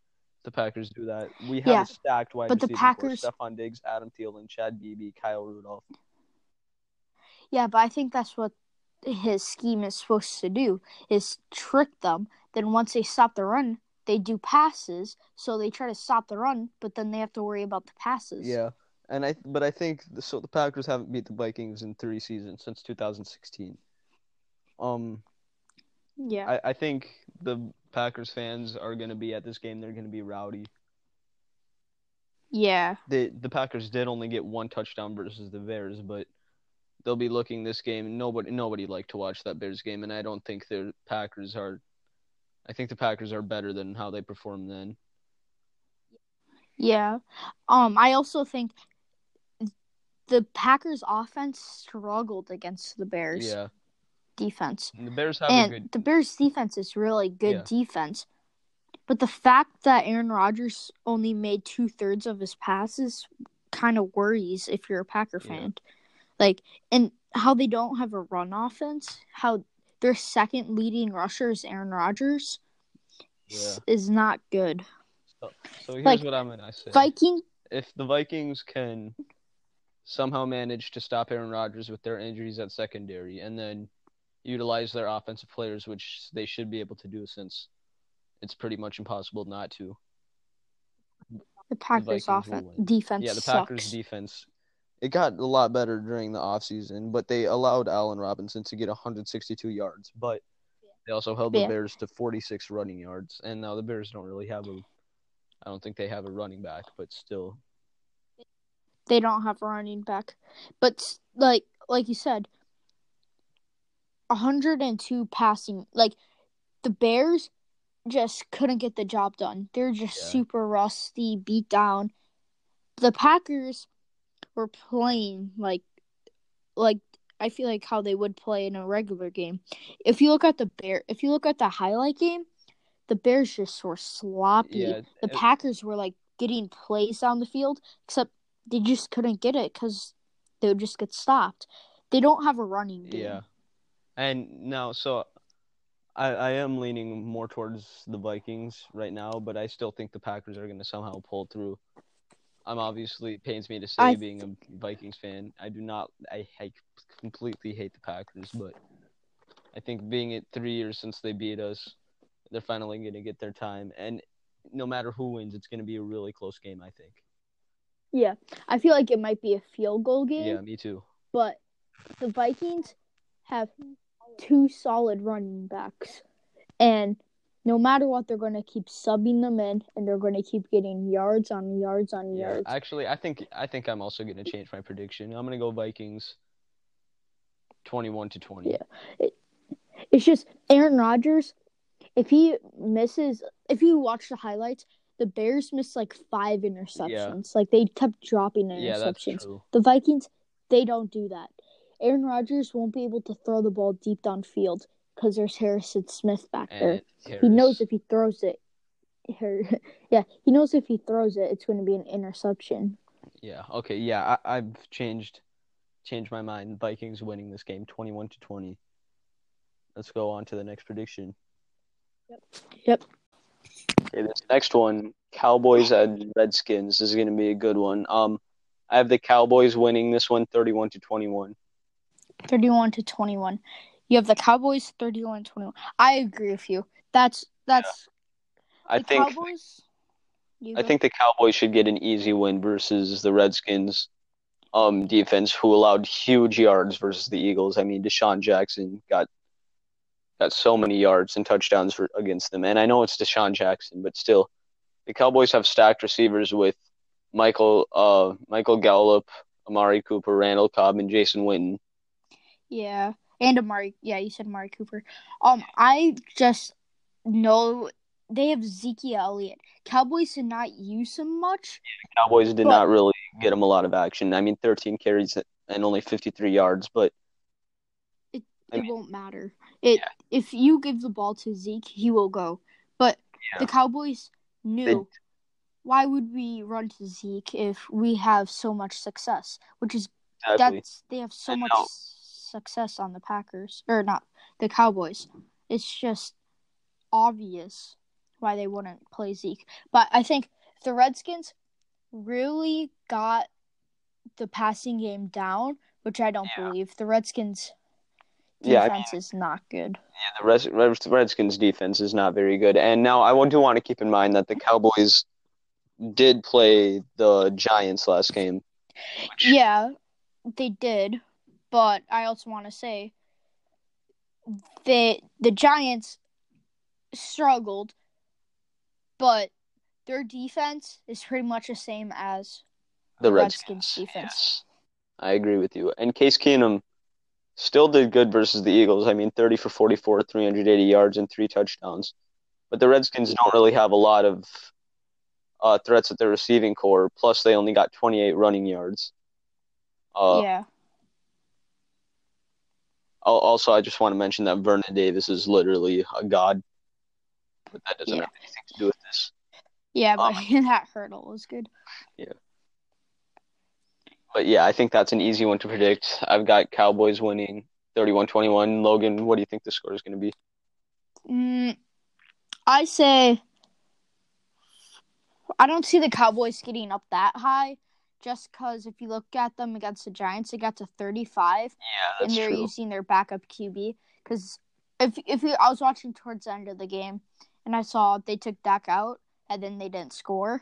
[SPEAKER 1] The Packers do that. We have
[SPEAKER 2] Yeah,
[SPEAKER 1] a stacked wide
[SPEAKER 2] but the
[SPEAKER 1] receiver
[SPEAKER 2] Packers-
[SPEAKER 1] core: Stefon Diggs, Adam Thielen, Chad Beebe, Kyle Rudolph.
[SPEAKER 2] Yeah, but I think that's what his scheme is supposed to do is trick them. Then once they stop the run, they do passes. So they try to stop the run, but then they have to worry about the passes.
[SPEAKER 1] Yeah, and I but I think the, so. The Packers haven't beat the Vikings in three seasons since 2016. Um,
[SPEAKER 2] Yeah.
[SPEAKER 1] I, I think the Packers fans are gonna be at this game. They're gonna be rowdy.
[SPEAKER 2] yeah.
[SPEAKER 1] the the Packers did only get one touchdown versus the Bears, but they'll be looking this game. Nobody nobody liked to watch that Bears game, and I don't think the Packers are. I think the Packers are better than how they performed then.
[SPEAKER 2] Yeah. Um I also think the Packers offense struggled against the Bears
[SPEAKER 1] Yeah,
[SPEAKER 2] defense.
[SPEAKER 1] and the Bears have a
[SPEAKER 2] And
[SPEAKER 1] good.
[SPEAKER 2] the Bears defense is really good
[SPEAKER 1] Yeah.
[SPEAKER 2] defense. But the fact that Aaron Rodgers only made two thirds of his passes kind of worries if you're a Packer
[SPEAKER 1] Yeah.
[SPEAKER 2] fan. Like, and how they don't have a run offense, how their second leading rusher is Aaron Rodgers s- is not good.
[SPEAKER 1] So, so here's
[SPEAKER 2] like,
[SPEAKER 1] what I'm gonna say.
[SPEAKER 2] Viking,
[SPEAKER 1] if the Vikings can somehow manage to stop Aaron Rodgers with their injuries at secondary, and then utilize their offensive players, which they should be able to do since it's pretty much impossible not to.
[SPEAKER 2] the Packers
[SPEAKER 1] will
[SPEAKER 2] offense defense
[SPEAKER 1] Yeah, the
[SPEAKER 2] sucks.
[SPEAKER 1] Packers defense. It got a lot better during the offseason, but they allowed Allen Robinson to get 162 yards. But they also held the Bears to 46 running yards. And now the Bears don't really have a. I don't think they have a running back, but still.
[SPEAKER 2] they don't have a running back. But like like you said, 102 passing like the Bears just couldn't get the job done. They're just
[SPEAKER 1] Yeah.
[SPEAKER 2] super rusty, beat down. The Packers were playing like like I feel like how they would play in a regular game. If you look at the bear, if you look at the highlight game, the Bears just were sloppy.
[SPEAKER 4] Yeah,
[SPEAKER 2] the
[SPEAKER 4] it-
[SPEAKER 2] Packers were like getting plays on the field, except they just couldn't get it because they would just get stopped. They don't have a running game.
[SPEAKER 4] Yeah. And now, so I, I am leaning more towards the Vikings right now, but I still think the Packers are going to somehow pull through. I'm obviously it pains me to say,
[SPEAKER 2] I-
[SPEAKER 4] being a Vikings fan, I do not, I, I completely hate the Packers, but I think being it three years since they beat us, they're finally going to get their time. And no matter who wins, it's going to be a really close game, I think.
[SPEAKER 2] Yeah, I feel like it might be a field goal game.
[SPEAKER 4] Yeah, me too.
[SPEAKER 2] but the Vikings have two solid running backs, and no matter what, they're going to keep subbing them in, and they're going to keep getting yards on yards on
[SPEAKER 4] Yeah,
[SPEAKER 2] yards.
[SPEAKER 4] actually, I think I think I'm also going to change my prediction. I'm going to go Vikings 21 to 20.
[SPEAKER 2] Yeah. It's just Aaron Rodgers. If he misses, if you watch the highlights, the Bears missed like five interceptions. Like they kept dropping
[SPEAKER 4] Yeah,
[SPEAKER 2] interceptions.
[SPEAKER 4] true.
[SPEAKER 2] The Vikings, they don't do that. Aaron Rodgers won't be able to throw the ball deep downfield because there's Harrison Smith back there. He knows if he throws it, her, yeah, he knows if he throws it, it's going to be an interception.
[SPEAKER 4] Yeah. Okay. Yeah. I, I've changed changed my mind. Vikings winning this game, 21 to 20. Let's go on to the next prediction.
[SPEAKER 2] Yep. Yep.
[SPEAKER 1] Okay, this next one, Cowboys and Redskins, is going to be a good one. Um, I have the Cowboys winning this one, thirty-one to twenty-one.
[SPEAKER 2] 31 to 21. You have the Cowboys 31 21. I agree with you. That's that's
[SPEAKER 1] I
[SPEAKER 2] the
[SPEAKER 1] think
[SPEAKER 2] Cowboys.
[SPEAKER 1] I
[SPEAKER 2] go.
[SPEAKER 1] think the Cowboys should get an easy win versus the Redskins um defense who allowed huge yards versus the Eagles. I mean, DeSean Jackson got got so many yards and touchdowns for, against them. And I know it's DeSean Jackson, but still the Cowboys have stacked receivers with Michael uh Michael Gallup, Amari Cooper, Randall Cobb, and Jason Witten.
[SPEAKER 2] Yeah, and Amari. Yeah, you said Amari Cooper. Um, I just know they have Zeke Elliott. Cowboys did not use him much.
[SPEAKER 1] Cowboys did
[SPEAKER 2] But-
[SPEAKER 1] not really get him a lot of action. I mean, 13 carries and only 53 yards, but I
[SPEAKER 2] It
[SPEAKER 1] mean-
[SPEAKER 2] won't matter. It if you give the ball to Zeke, he will go. But
[SPEAKER 1] Yeah.
[SPEAKER 2] the Cowboys knew why would we run to Zeke if we have so much success? Which is
[SPEAKER 1] exactly.
[SPEAKER 2] that's they have so
[SPEAKER 1] I
[SPEAKER 2] much
[SPEAKER 1] know.
[SPEAKER 2] Success on the Packers or not the Cowboys. It's just obvious why they wouldn't play Zeke. But I think the Redskins really got the passing game down, which I don't
[SPEAKER 1] Yeah.
[SPEAKER 2] believe, the Redskins
[SPEAKER 1] Yeah, I
[SPEAKER 2] defense is not good.
[SPEAKER 1] Yeah, the Res- Res- Redskins defense is not very good. And now I do want to keep in mind that the Cowboys did play the Giants last game. Which,
[SPEAKER 2] Yeah, they did, but I also want to say that the Giants struggled, but their defense is pretty much the same as
[SPEAKER 1] the
[SPEAKER 2] Redskins
[SPEAKER 1] Redskins
[SPEAKER 2] defense.
[SPEAKER 1] Yes, I agree with you. And Case Keenum still did good versus the Eagles. I mean, 30 for 44, 380 yards, and three touchdowns. But the Redskins don't really have a lot of uh, threats at their receiving core. Plus, they only got 28 running yards. Uh,
[SPEAKER 2] yeah,
[SPEAKER 1] Also, I just want to mention that Vernon Davis is literally a god, but that doesn't
[SPEAKER 2] Yeah.
[SPEAKER 1] have anything to do with this.
[SPEAKER 2] yeah, but
[SPEAKER 1] Um,
[SPEAKER 2] that hurdle was good. Yeah.
[SPEAKER 1] But yeah, I think that's an easy one to predict. I've got Cowboys winning 31-21. Logan, what do you think the score is going to be?
[SPEAKER 2] Mm, I say I don't see the Cowboys getting up that high. Just because if you look at them against the Giants, they got to 35.
[SPEAKER 1] Yeah,
[SPEAKER 2] and they're using their backup QB. Because if if we, I was watching towards the end of the game, and I saw they took Dak out, and then they didn't score,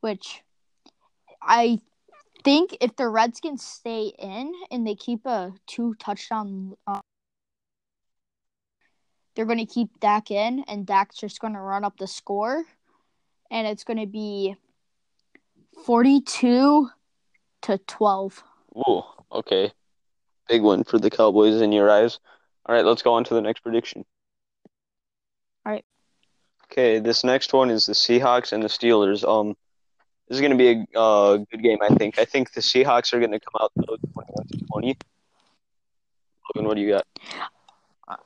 [SPEAKER 2] which I think if the Redskins stay in and they keep a two touchdown, uh, they're going to keep Dak in, and Dak's just going to run up the score, and it's going to be forty-two to twelve.
[SPEAKER 1] Ooh, okay. Big one for the Cowboys in your eyes. All right, let's go on to the next prediction.
[SPEAKER 2] All right.
[SPEAKER 1] Okay, this next one is the Seahawks and the Steelers. Um, this is going to be a uh, good game, I think. I think the Seahawks are going to come out though 21 to 20. Logan, what do you got?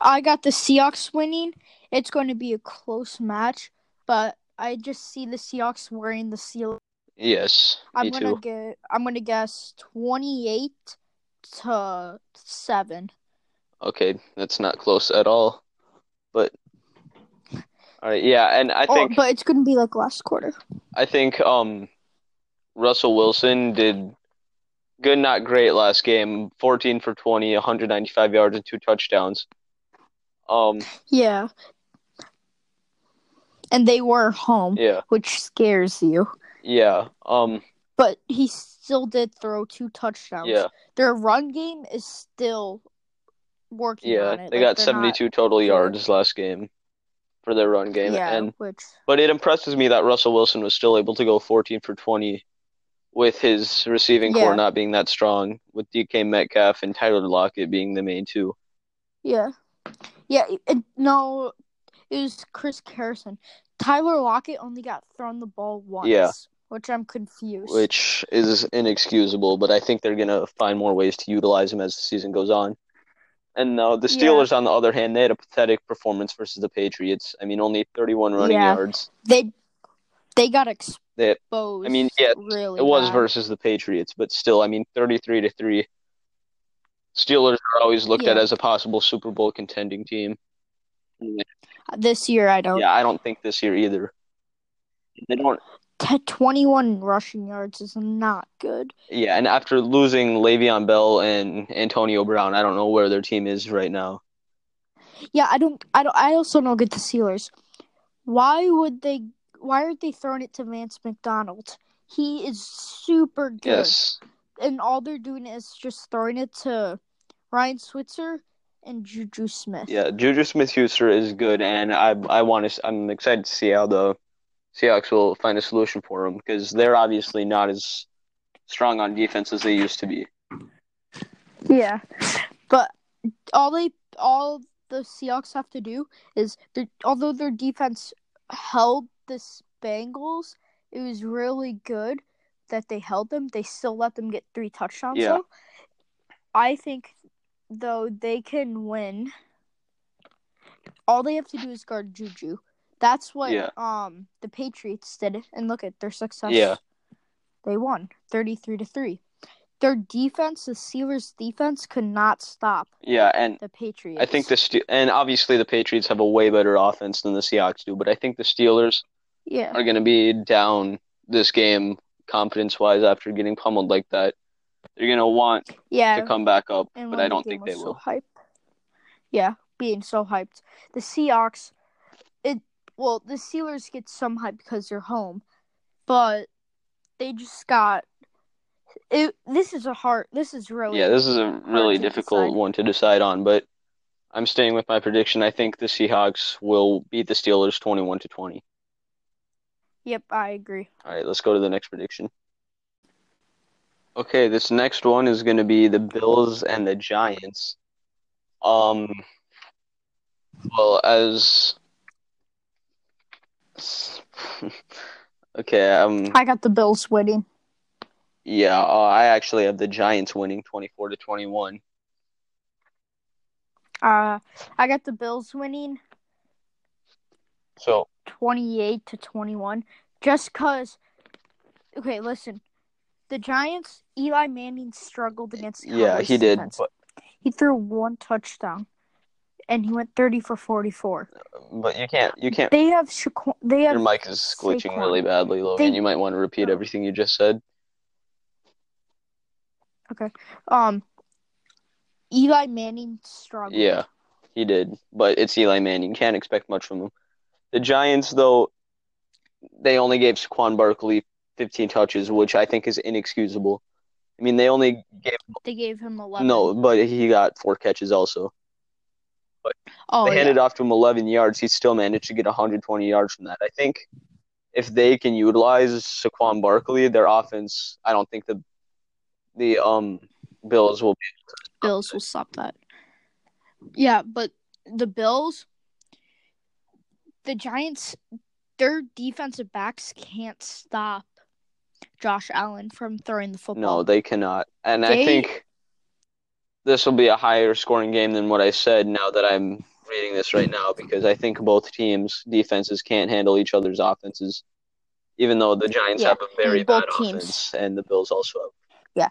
[SPEAKER 2] I got the Seahawks winning. It's going to be a close match, but I just see the Seahawks wearing the seal.
[SPEAKER 1] Yes,
[SPEAKER 2] I'm
[SPEAKER 1] me
[SPEAKER 2] gonna
[SPEAKER 1] too.
[SPEAKER 2] get. I'm gonna guess twenty-eight to seven.
[SPEAKER 1] Okay, that's not close at all. But all right, yeah, and I
[SPEAKER 2] Oh,
[SPEAKER 1] think
[SPEAKER 2] but it's gonna be like last quarter.
[SPEAKER 1] I think um Russell Wilson did good, not great last game. 14 for 20, 195 yards and two touchdowns. Um,
[SPEAKER 2] Yeah. And they were home,
[SPEAKER 1] yeah,
[SPEAKER 2] which scares you.
[SPEAKER 1] Yeah. Um,
[SPEAKER 2] But he still did throw two touchdowns.
[SPEAKER 1] yeah,
[SPEAKER 2] Their run game is still working
[SPEAKER 1] yeah.
[SPEAKER 2] on it.
[SPEAKER 1] They
[SPEAKER 2] Like,
[SPEAKER 1] got
[SPEAKER 2] they're not-
[SPEAKER 1] 72 total yards last game for their run game,
[SPEAKER 2] yeah,
[SPEAKER 1] and
[SPEAKER 2] which
[SPEAKER 1] but it impresses me that Russell Wilson was still able to go 14 for 20 with his receiving
[SPEAKER 2] Yeah.
[SPEAKER 1] core not being that strong, with DK Metcalf and Tyler Lockett being the main two.
[SPEAKER 2] yeah, yeah. It, no, it was Chris Harrison. Tyler Lockett only got thrown the ball once.
[SPEAKER 1] Yeah.
[SPEAKER 2] which I'm confused.
[SPEAKER 1] which is inexcusable, but I think they're going to find more ways to utilize him as the season goes on. And uh, the
[SPEAKER 2] Yeah.
[SPEAKER 1] Steelers, on the other hand, they had a pathetic performance versus the Patriots. I mean, only 31 running
[SPEAKER 2] Yeah.
[SPEAKER 1] yards.
[SPEAKER 2] they they got
[SPEAKER 1] They-
[SPEAKER 2] exposed.
[SPEAKER 1] I mean, yeah,
[SPEAKER 2] really
[SPEAKER 1] It was
[SPEAKER 2] bad.
[SPEAKER 1] versus the Patriots, but still, I mean, 33 to 3. Steelers are always looked at as a possible Super Bowl contending team.
[SPEAKER 2] This year. I don't.
[SPEAKER 1] Yeah, I don't think this year either. They don't.
[SPEAKER 2] T- 21 rushing yards is not good.
[SPEAKER 1] Yeah, and after losing Le'Veon Bell and Antonio Brown, I don't know where their team is right now.
[SPEAKER 2] Yeah, I don't. I don't. I also don't get the Steelers. Why would they? Why aren't they throwing it to Vance McDonald? He is super good,
[SPEAKER 1] Yes.
[SPEAKER 2] and all they're doing is just throwing it to Ryan Switzer and Juju Smith.
[SPEAKER 1] Yeah, Juju Smith-Schuster is good, and I I want to. I'm excited to see how the Seahawks will find a solution for him because they're obviously not as strong on defense as they used to be.
[SPEAKER 2] Yeah, but all they all the Seahawks have to do is although their defense held the Bengals, it was really good that they held them. They still let them get three touchdowns.
[SPEAKER 1] Yeah.
[SPEAKER 2] Though. I think though they can win. All they have to do is guard Juju. That's what
[SPEAKER 1] Yeah.
[SPEAKER 2] um the Patriots did, and look at their success.
[SPEAKER 1] Yeah.
[SPEAKER 2] they won thirty three to three. Their defense, the Steelers' defense, could not stop
[SPEAKER 1] Yeah, and
[SPEAKER 2] the Patriots.
[SPEAKER 1] I think the Ste- and obviously the Patriots have a way better offense than the Seahawks do, but I think the Steelers
[SPEAKER 2] yeah,
[SPEAKER 1] are going to be down this game confidence-wise after getting pummeled like that. They're going to want
[SPEAKER 2] yeah,
[SPEAKER 1] to come back up,
[SPEAKER 2] and
[SPEAKER 1] but I don't think they will.
[SPEAKER 2] So hype. Yeah, being so hyped. The Seahawks, it well, the Steelers get some hype because they're home, but they just got it. This is a hard. This is really
[SPEAKER 1] Yeah, this is a really difficult
[SPEAKER 2] decide.
[SPEAKER 1] one to decide on, but I'm staying with my prediction. I think the Seahawks will beat the Steelers 21 to 20.
[SPEAKER 2] Yep, I agree.
[SPEAKER 1] All right, let's go to the next prediction. Okay, this next one is going to be the Bills and the Giants. Um, well, as okay, um,
[SPEAKER 2] I got the Bills winning.
[SPEAKER 1] yeah, uh, I actually have the Giants winning 24 to 21.
[SPEAKER 2] Uh, I got the Bills winning
[SPEAKER 1] So,
[SPEAKER 2] 28 to 21 just cuz okay listen the Giants Eli Manning struggled against the
[SPEAKER 1] yeah, he did, but
[SPEAKER 2] he threw one touchdown and he went 30 for 44
[SPEAKER 1] but you can't you can't
[SPEAKER 2] they have Shaquan, they have
[SPEAKER 1] Your mic is glitching
[SPEAKER 2] Saquon.
[SPEAKER 1] really badly, Logan.
[SPEAKER 2] They-
[SPEAKER 1] You might want to repeat everything you just said. Okay.
[SPEAKER 2] Um Eli Manning struggled
[SPEAKER 1] Yeah, he did. But it's Eli Manning. Can't expect much from him. The Giants, though, they only gave Saquon Barkley 15 touches, which I think is inexcusable. I mean, they only gave
[SPEAKER 2] they gave him 11
[SPEAKER 1] no, but he got four catches also.
[SPEAKER 2] oh
[SPEAKER 1] they
[SPEAKER 2] yeah.
[SPEAKER 1] handed off to him 11 yards. He still managed to get 120 yards from that. I think if they can utilize Saquon Barkley, their offense, I don't think the the um Bills will
[SPEAKER 2] Bills will stop that. Yeah, but the Bills, the Giants, their defensive backs can't stop Josh Allen from throwing the football.
[SPEAKER 1] No, they cannot. And I think this will be a higher scoring game than what I said now that I'm reading this right now because I think both teams' defenses can't handle each other's offenses. Even though the Giants
[SPEAKER 2] Yeah,
[SPEAKER 1] have a very bad
[SPEAKER 2] teams.
[SPEAKER 1] offense and the Bills also have
[SPEAKER 2] Yeah.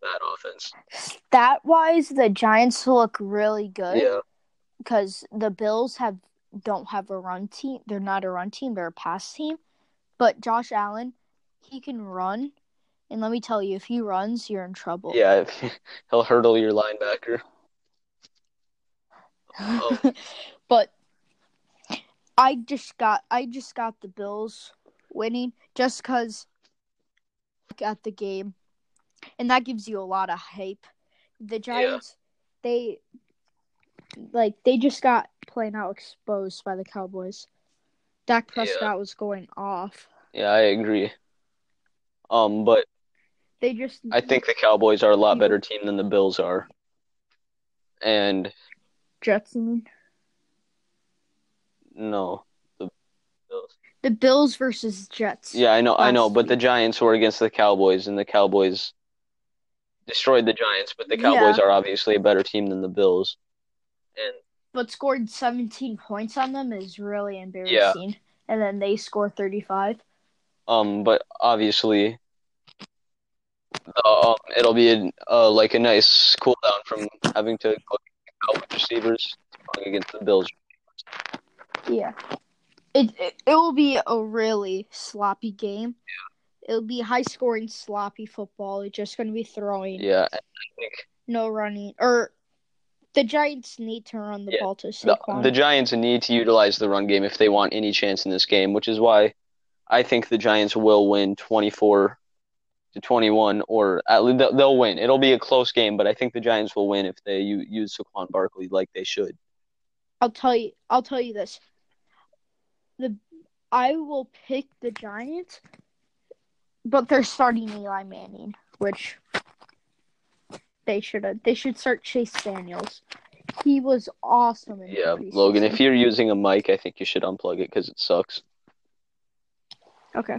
[SPEAKER 1] bad offense.
[SPEAKER 2] Stat wise, the Giants look really good
[SPEAKER 1] Yeah.
[SPEAKER 2] because the Bills have don't have a run team. They're not a run team. They're a pass team. But Josh Allen, he can run, and let me tell you, if he runs, you're in trouble.
[SPEAKER 1] Yeah, if- he'll hurdle your linebacker. Oh.
[SPEAKER 2] but I just got I just got the Bills winning just because at the game, and that gives you a lot of hype. The Giants, they like they just got plain out exposed by the Cowboys. Dak
[SPEAKER 1] Yeah.
[SPEAKER 2] Prescott was going off.
[SPEAKER 1] Yeah, I agree. Um, but
[SPEAKER 2] They just
[SPEAKER 1] I think the Cowboys are a lot better team than the Bills are. And
[SPEAKER 2] Jets. you mean?
[SPEAKER 1] no, the Bills.
[SPEAKER 2] The Bills versus Jets.
[SPEAKER 1] Yeah, I know, I know, but the. Giants were against the Cowboys, and the Cowboys destroyed the Giants. But the Cowboys
[SPEAKER 2] Yeah.
[SPEAKER 1] are obviously a better team than the Bills. And
[SPEAKER 2] but scored 17 points on them is really embarrassing. Yeah. And then they score 35.
[SPEAKER 1] Um, but obviously, um, it'll be a, uh, like a nice cool down from having to go Cowboys receivers against the Bills.
[SPEAKER 2] Yeah. It, it it will be a really sloppy game. It'll be high scoring sloppy football. It's just going to be throwing,
[SPEAKER 1] Yeah, I think
[SPEAKER 2] no running. Or the Giants need to run the
[SPEAKER 1] Yeah,
[SPEAKER 2] ball to
[SPEAKER 1] the, the Giants need to utilize the run game if they want any chance in this game, which is why I think the Giants will win 24 to 21, or at least they'll- they'll win. It'll be a close game, but I think the Giants will win if they use Saquon Barkley like they should.
[SPEAKER 2] I'll tell you I'll tell you this. The I will pick the Giants, but they're starting Eli Manning, which they should have they should start Chase Daniels. He was awesome in
[SPEAKER 1] Yeah. Logan, if you're using a mic, I think you should unplug it because it sucks.
[SPEAKER 2] Okay.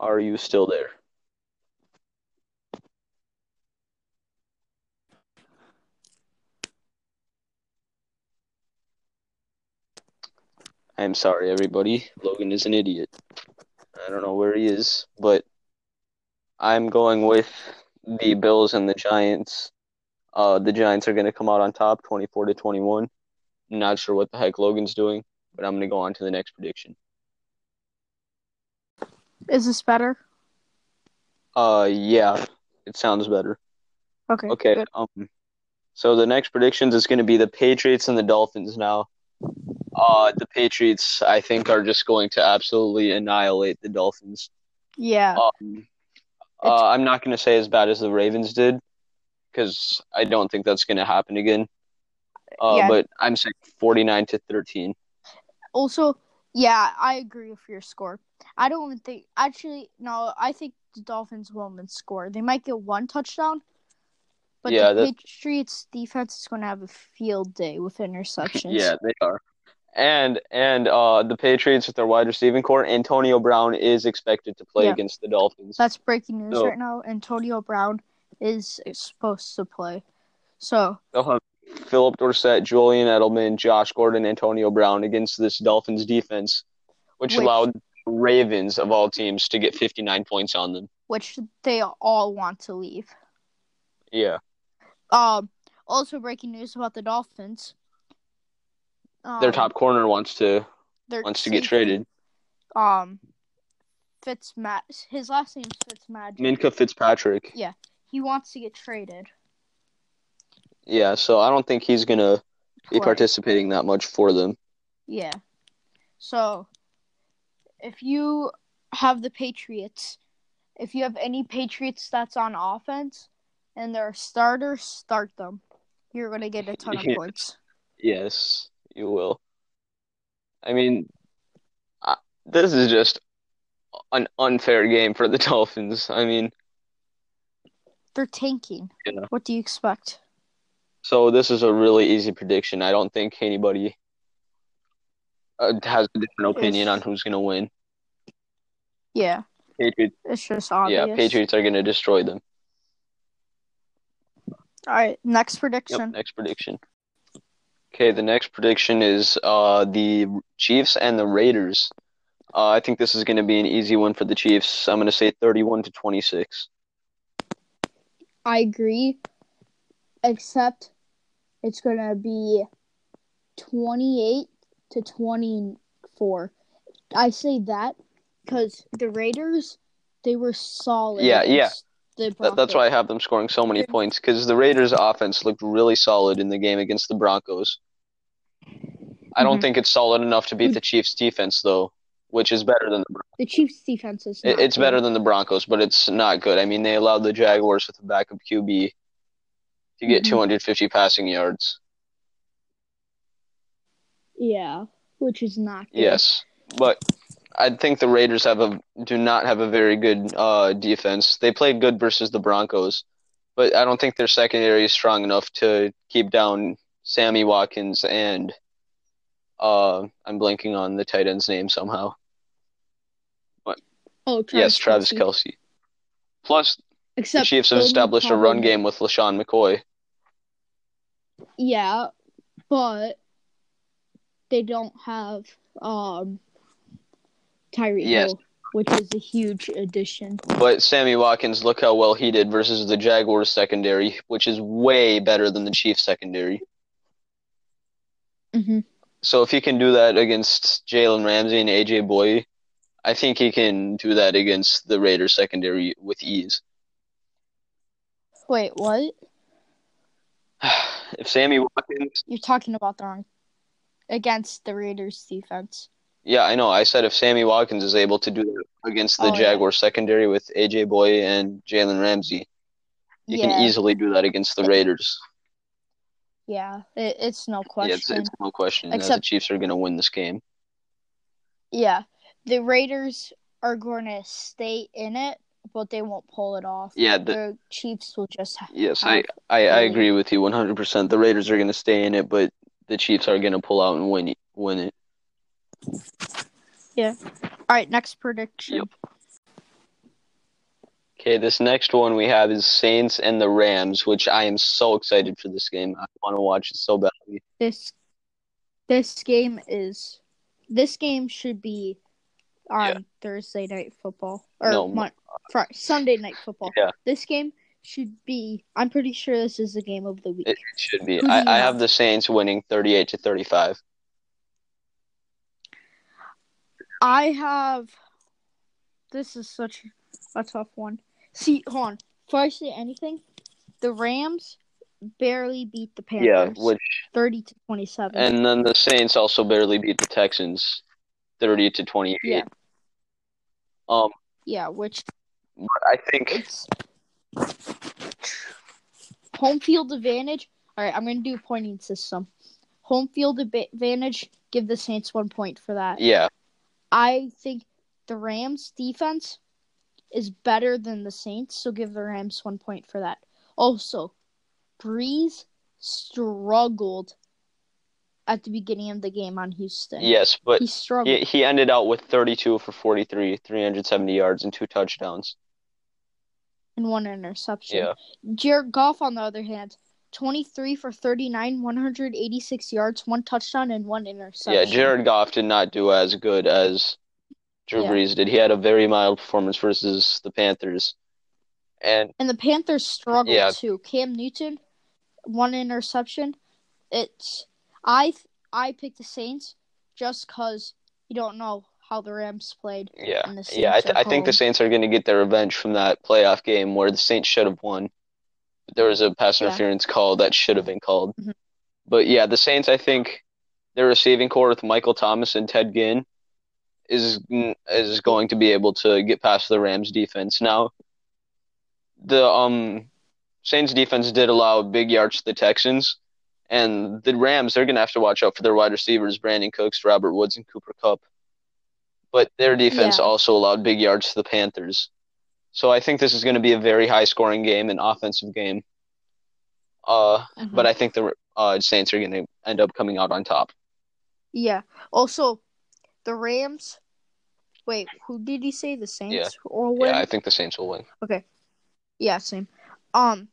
[SPEAKER 1] Are you still there? I'm sorry, everybody. Logan is an idiot. I don't know where he is, but I'm going with the Bills and the Giants. Uh, the Giants are going to come out on top, 24 to 21. Not sure what the heck Logan's doing, but I'm going to go on to the next prediction.
[SPEAKER 2] Is this better?
[SPEAKER 1] Uh, yeah, it sounds better.
[SPEAKER 2] Okay.
[SPEAKER 1] Okay.
[SPEAKER 2] good.
[SPEAKER 1] Um, so the next predictions is going to be the Patriots and the Dolphins. Now, uh, the Patriots I think are just going to absolutely annihilate the Dolphins.
[SPEAKER 2] Yeah.
[SPEAKER 1] Um, uh, I'm not going to say as bad as the Ravens did, because I don't think that's going to happen again. Uh,
[SPEAKER 2] Yeah.
[SPEAKER 1] but I'm saying 49 to 13.
[SPEAKER 2] Also, yeah, I agree with your score. I don't even think actually no, I think the Dolphins will score. They might get one touchdown, but
[SPEAKER 1] Yeah,
[SPEAKER 2] the
[SPEAKER 1] that-
[SPEAKER 2] Patriots defense is going to have a field day with interceptions.
[SPEAKER 1] Yeah, they are. And and uh, the Patriots with their wide receiving core, Antonio Brown is expected to play
[SPEAKER 2] Yeah.
[SPEAKER 1] against the Dolphins.
[SPEAKER 2] That's breaking news
[SPEAKER 1] No.
[SPEAKER 2] right now. Antonio Brown is supposed to play. So,
[SPEAKER 1] They'll have Phillip Dorsett, Julian Edelman, Josh Gordon, Antonio Brown against this Dolphins defense, which,
[SPEAKER 2] Which-
[SPEAKER 1] allowed Ravens of all teams to get 59 points on them.
[SPEAKER 2] which they all want to leave.
[SPEAKER 1] Yeah,
[SPEAKER 2] Um also breaking news about the Dolphins. Um,
[SPEAKER 1] their top corner wants to wants to get traded.
[SPEAKER 2] Um Fitzmat his last name's Fitzmagic.
[SPEAKER 1] Minkah Fitzpatrick.
[SPEAKER 2] He wants to get traded.
[SPEAKER 1] Yeah, so I don't think he's gonna be
[SPEAKER 2] Play.
[SPEAKER 1] participating that much for them.
[SPEAKER 2] Yeah. So, if you have the Patriots, if you have any Patriots that's on offense and they're starters, start them. You're going to get a ton of points.
[SPEAKER 1] Yes, you will. I mean, I, this is just an unfair game for the Dolphins. I mean,
[SPEAKER 2] They're tanking. What do you expect?
[SPEAKER 1] so this is a really easy prediction. I don't think anybody uh, has a different opinion on who's going to win.
[SPEAKER 2] Yeah,
[SPEAKER 1] Patriots,
[SPEAKER 2] it's just obvious.
[SPEAKER 1] yeah, Patriots are going to destroy them.
[SPEAKER 2] All right, next
[SPEAKER 1] Yep,
[SPEAKER 2] prediction.
[SPEAKER 1] next prediction. Okay, the next prediction is uh the Chiefs and the Raiders. Uh, I think this is going to be an easy one for the Chiefs. I'm going to say 31 to 26.
[SPEAKER 2] I agree, except it's gonna be twenty-eight to twenty-four. I say that because the Raiders they were solid.
[SPEAKER 1] Yeah, yeah. That, that's why I have them scoring so many points because the Raiders' offense looked really solid in the game against the Broncos. I don't
[SPEAKER 2] Mhm.
[SPEAKER 1] think it's solid enough to beat the Chiefs' defense, though, which is better than the Bron-
[SPEAKER 2] the Chiefs' defense is.
[SPEAKER 1] it- it's better than the Broncos, but it's not good. I mean, they allowed the Jaguars with a backup QB to get
[SPEAKER 2] Mhm.
[SPEAKER 1] 250 passing yards.
[SPEAKER 2] Yeah, which is not. Good.
[SPEAKER 1] Yes, but I think the Raiders have a do not have a very good uh, defense. They played good versus the Broncos, but I don't think their secondary is strong enough to keep down Sammy Watkins and uh, I'm blanking on the tight end's name somehow. What?
[SPEAKER 2] Oh, Travis
[SPEAKER 1] yes, Travis
[SPEAKER 2] Kelce.
[SPEAKER 1] Kelsey. Plus,
[SPEAKER 2] Except the
[SPEAKER 1] Chiefs have established a run game with LeSean McCoy.
[SPEAKER 2] Yeah, but they don't have um Tyreek
[SPEAKER 1] Yes.
[SPEAKER 2] Hill, which is a huge addition.
[SPEAKER 1] But Sammy Watkins, look how well he did versus the Jaguars secondary, which is way better than the Chiefs secondary.
[SPEAKER 2] hmm
[SPEAKER 1] So if he can do that against Jalen Ramsey and AJ Bouye, I think he can do that against the Raiders secondary with ease.
[SPEAKER 2] Wait, what?
[SPEAKER 1] If Sammy Watkins,
[SPEAKER 2] You're talking about the wrong against the Raiders defense.
[SPEAKER 1] yeah, I know. I said if Sammy Watkins is able to do that against the
[SPEAKER 2] Oh, yeah.
[SPEAKER 1] Jaguars secondary with AJ Bouye and Jalen Ramsey, he
[SPEAKER 2] yeah,
[SPEAKER 1] can easily do that against the Raiders.
[SPEAKER 2] Yeah, it, it's no question.
[SPEAKER 1] Yeah, it's, it's no question that the
[SPEAKER 2] Except-
[SPEAKER 1] Chiefs are going to win this game.
[SPEAKER 2] Yeah, the Raiders are going to stay in it, but they won't pull it off.
[SPEAKER 1] Yeah, the,
[SPEAKER 2] the Chiefs will just ha-
[SPEAKER 1] yes, I, I, I,
[SPEAKER 2] I
[SPEAKER 1] agree with you 100%. The Raiders are going to stay in it, but the Chiefs are going to pull out and win it, win it. Yeah.
[SPEAKER 2] All right, next prediction.
[SPEAKER 1] Yep. Okay, this next one we have is Saints and the Rams, which I am so excited for this game. I want to watch it so badly.
[SPEAKER 2] This this game is this game should be on
[SPEAKER 1] Yeah.
[SPEAKER 2] Thursday night football or
[SPEAKER 1] No,
[SPEAKER 2] Mon- uh, Friday, Sunday night football.
[SPEAKER 1] Yeah.
[SPEAKER 2] This game should be. I'm pretty sure this is the game of the week.
[SPEAKER 1] It should be. I, I
[SPEAKER 2] have?
[SPEAKER 1] have the Saints winning 38 to 35.
[SPEAKER 2] I have. This is such a tough one. See, hold on. Before I say anything, the Rams barely beat the Panthers.
[SPEAKER 1] Yeah, which
[SPEAKER 2] thirty to twenty-seven.
[SPEAKER 1] and then the Saints also barely beat the Texans 30 to 28.
[SPEAKER 2] Yeah.
[SPEAKER 1] Um,
[SPEAKER 2] yeah, which
[SPEAKER 1] I think
[SPEAKER 2] home field advantage. All right, I'm gonna do a pointing system. Home field advantage. Give the Saints one point for that.
[SPEAKER 1] yeah,
[SPEAKER 2] I think the Rams defense is better than the Saints, so give the Rams one point for that. Also, Brees struggled at the beginning of the game on Houston.
[SPEAKER 1] yes, but
[SPEAKER 2] he struggled.
[SPEAKER 1] he, he ended out with 32 for 43, 370 yards and two touchdowns.
[SPEAKER 2] and one interception.
[SPEAKER 1] Yeah.
[SPEAKER 2] Jared Goff, on the other hand, 23 for 39, 186 yards, one touchdown, and one interception.
[SPEAKER 1] Yeah, Jared Goff did not do as good as Drew
[SPEAKER 2] Yeah.
[SPEAKER 1] Brees did. He had a very mild performance versus the Panthers. And
[SPEAKER 2] And the Panthers struggled
[SPEAKER 1] Yeah.
[SPEAKER 2] too. Cam Newton, one interception. It's I I picked the Saints just because you don't know how the Rams played.
[SPEAKER 1] yeah, yeah, I, th- I think the. Saints are going to get their revenge from that playoff game where the Saints should have won. There was a pass
[SPEAKER 2] Yeah.
[SPEAKER 1] interference call that should have been called.
[SPEAKER 2] Mhm.
[SPEAKER 1] But yeah, the Saints, I think their receiving core with Michael Thomas and Ted Ginn is is going to be able to get past the Rams defense. Now, the um Saints defense did allow big yards to the Texans, and the Rams they're going to have to watch out for their wide receivers, Brandin Cooks, Robert Woods, and Cooper Kupp. But their defense
[SPEAKER 2] Yeah.
[SPEAKER 1] also allowed big yards to the Panthers. So I think this is going to be a very high scoring game, an offensive game. Uh,
[SPEAKER 2] Mhm.
[SPEAKER 1] but I think the uh, Saints are going to end up coming out on top.
[SPEAKER 2] Yeah. Also, the Rams. Wait, who did he say? The Saints
[SPEAKER 1] Yeah.
[SPEAKER 2] or win?
[SPEAKER 1] Yeah, I think the Saints will win. Okay.
[SPEAKER 2] Yeah, same. Um,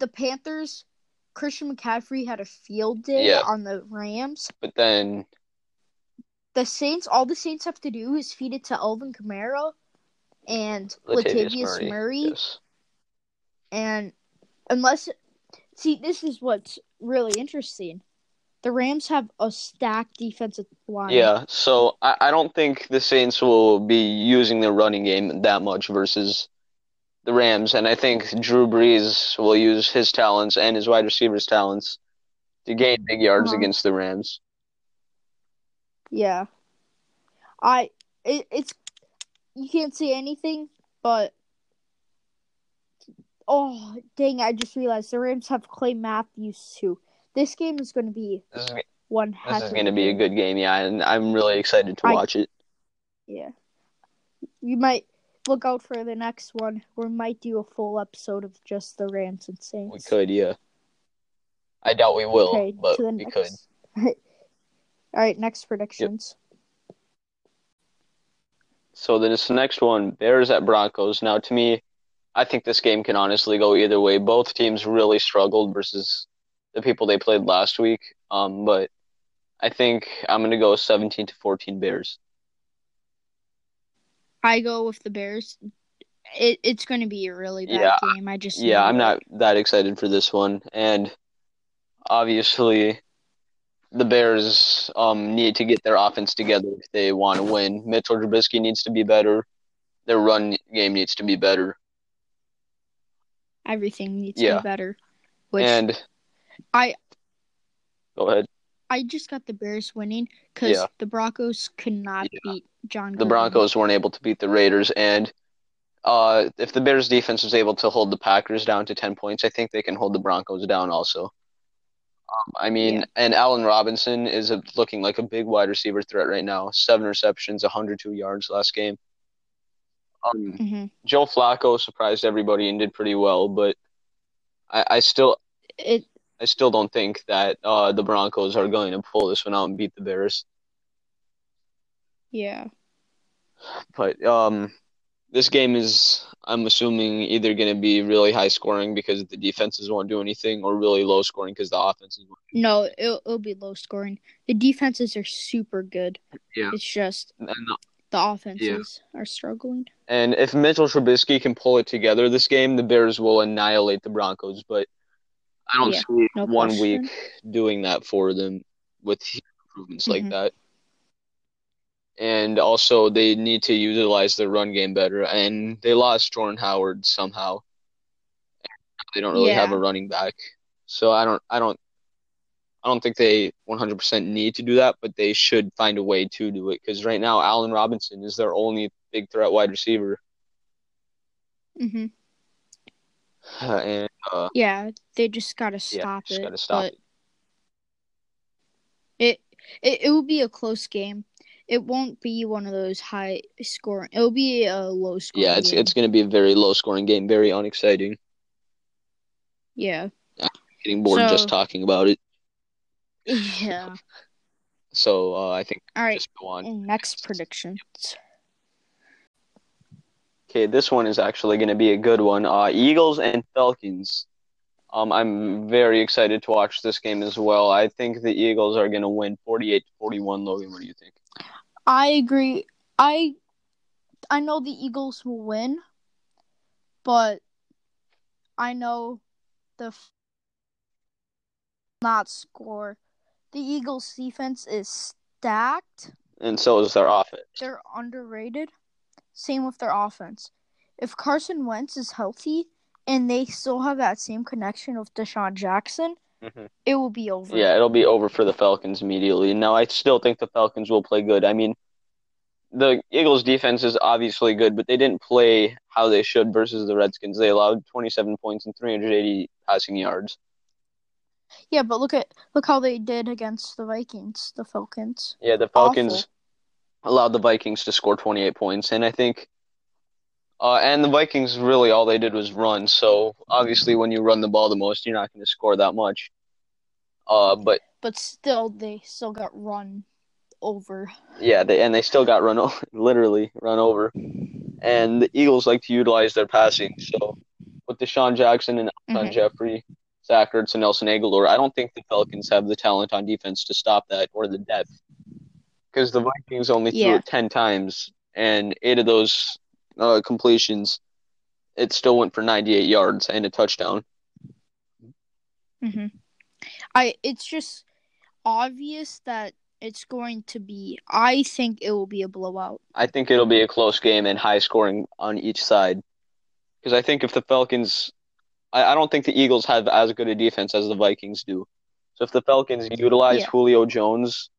[SPEAKER 2] the Panthers. Christian McCaffrey had a field day
[SPEAKER 1] Yeah.
[SPEAKER 2] on the Rams.
[SPEAKER 1] But then,
[SPEAKER 2] The Saints. All the Saints have to do is feed it to Alvin Kamara and
[SPEAKER 1] Latavius
[SPEAKER 2] Latavius
[SPEAKER 1] Murray.
[SPEAKER 2] Murray.
[SPEAKER 1] Yes.
[SPEAKER 2] And unless, see, this is what's really interesting. The Rams have a stacked defensive line.
[SPEAKER 1] Yeah, so I, I don't think the Saints will be using their running game that much versus the Rams, and I think Drew Brees will use his talents and his wide receivers' talents to gain big yards
[SPEAKER 2] Uh-huh.
[SPEAKER 1] against the Rams.
[SPEAKER 2] Yeah. I it, it's you can't say anything, but oh dang! I just realized the Rams have Clay Matthews too. This game is going to be
[SPEAKER 1] This is,
[SPEAKER 2] one
[SPEAKER 1] this is going to be a good game, yeah, and I'm really excited to
[SPEAKER 2] I-
[SPEAKER 1] watch it.
[SPEAKER 2] Yeah. You might look out for the next one. We might do a full episode of just the Rams and Saints.
[SPEAKER 1] We could, yeah. I doubt we will,
[SPEAKER 2] Okay,
[SPEAKER 1] but we could.
[SPEAKER 2] All right, next predictions.
[SPEAKER 1] So then this next one, Bears at Broncos. Now, to me, I think this game can honestly go either way. Both teams really struggled versus the people they played last week. Um, but I think I'm gonna go 17 to 14 Bears.
[SPEAKER 2] I go with the Bears. It, it's going to be a really bad
[SPEAKER 1] Yeah,
[SPEAKER 2] game. I just
[SPEAKER 1] Yeah, I'm not that excited for this one, and obviously, the Bears um need to get their offense together if they want to win. Mitchell Trubisky needs to be better. Their run game needs to be better,
[SPEAKER 2] Everything needs to be better. Which
[SPEAKER 1] and
[SPEAKER 2] I
[SPEAKER 1] go ahead.
[SPEAKER 2] I just got the Bears winning because
[SPEAKER 1] Yeah.
[SPEAKER 2] the Broncos could not
[SPEAKER 1] Yeah.
[SPEAKER 2] beat Jon.
[SPEAKER 1] the
[SPEAKER 2] Gruden.
[SPEAKER 1] Broncos weren't able to beat the Raiders, and uh, if the Bears defense was able to hold the Packers down to 10 points, I think they can hold the Broncos down also. Um, I mean,
[SPEAKER 2] Yeah.
[SPEAKER 1] and Allen Robinson is a, looking like a big wide receiver threat right now. Seven receptions, 102 yards last game. Um,
[SPEAKER 2] Mhm.
[SPEAKER 1] Joe Flacco surprised everybody and did pretty well, but I, I still,
[SPEAKER 2] It
[SPEAKER 1] I still don't think that uh, the Broncos are going to pull this one out and beat the Bears.
[SPEAKER 2] yeah.
[SPEAKER 1] But um, this game is, I'm assuming, either going to be really high scoring because the defenses won't do anything, or really low scoring because the offenses won't.
[SPEAKER 2] No, it'll, it'll be low scoring. The defenses are super good.
[SPEAKER 1] Yeah.
[SPEAKER 2] It's just
[SPEAKER 1] the-
[SPEAKER 2] the offenses are struggling.
[SPEAKER 1] and if Mitchell Trubisky can pull it together this game, the Bears will annihilate the Broncos. But I don't
[SPEAKER 2] Yeah,
[SPEAKER 1] see
[SPEAKER 2] no
[SPEAKER 1] one
[SPEAKER 2] question.
[SPEAKER 1] week doing that for them with improvements like
[SPEAKER 2] Mhm.
[SPEAKER 1] that. And also, they need to utilize their run game better. And they lost Jordan Howard somehow. They don't really have a running back, so I don't, I don't, I don't think they 100% need to do that, but they should find a way to do it because right now Allen Robinson is their only big threat wide receiver,
[SPEAKER 2] hmm
[SPEAKER 1] and uh,
[SPEAKER 2] Yeah, they just gotta
[SPEAKER 1] yeah,
[SPEAKER 2] stop
[SPEAKER 1] just
[SPEAKER 2] it.
[SPEAKER 1] gotta stop it.
[SPEAKER 2] it it it will be a close game. It won't be one of those high scoring. It'll be a low scoring.
[SPEAKER 1] Yeah, it's
[SPEAKER 2] game.
[SPEAKER 1] it's to be a very low scoring game, very unexciting.
[SPEAKER 2] yeah
[SPEAKER 1] Getting bored just talking about it.
[SPEAKER 2] yeah.
[SPEAKER 1] So uh, I think
[SPEAKER 2] All right,
[SPEAKER 1] just go on.
[SPEAKER 2] next predictions.
[SPEAKER 1] Okay, this one is actually going to be a good one. Uh, Eagles and Falcons. Um, I'm very excited to watch this game as well. I think the Eagles are going to win 48 41. Logan, what do you think?
[SPEAKER 2] I agree. I I know the Eagles will win, but I know the f- not score. The Eagles defense is stacked.
[SPEAKER 1] And so is their offense.
[SPEAKER 2] They're underrated. Same with their offense. If Carson Wentz is healthy and they still have that same connection with DeSean Jackson,
[SPEAKER 1] Mhm.
[SPEAKER 2] it will be over.
[SPEAKER 1] Yeah, it'll be over for the Falcons immediately. Now, I still think the Falcons will play good. I mean, the Eagles' defense is obviously good, but they didn't play how they should versus the Redskins. They allowed 27 points and 380 passing yards.
[SPEAKER 2] Yeah, but look at look how they did against the Vikings, the Falcons.
[SPEAKER 1] Yeah, the Falcons allowed the Vikings to score 28 points, and I think, uh, and the Vikings really all they did was run. So obviously, when you run the ball the most, you're not going to score that much. Uh, but
[SPEAKER 2] But still they still got run over.
[SPEAKER 1] Yeah, they and they still got run over, literally run over. And the Eagles like to utilize their passing. So with DeSean Jackson and Alshon
[SPEAKER 2] Mhm.
[SPEAKER 1] Jeffery, Zach Ertz, and Nelson Agholor, I don't think the Falcons have the talent on defense to stop that or the depth. Because the Vikings only threw
[SPEAKER 2] Yeah.
[SPEAKER 1] it ten times, and eight of those uh, completions, it still went for ninety-eight yards and a touchdown.
[SPEAKER 2] Mm-hmm. I it's just obvious that it's going to be. I think it will be a blowout.
[SPEAKER 1] I think it'll be a close game and high scoring on each side. Because I think if the Falcons, I, I don't think the Eagles have as good a defense as the Vikings do. So if the Falcons utilize
[SPEAKER 2] Yeah.
[SPEAKER 1] Julio Jones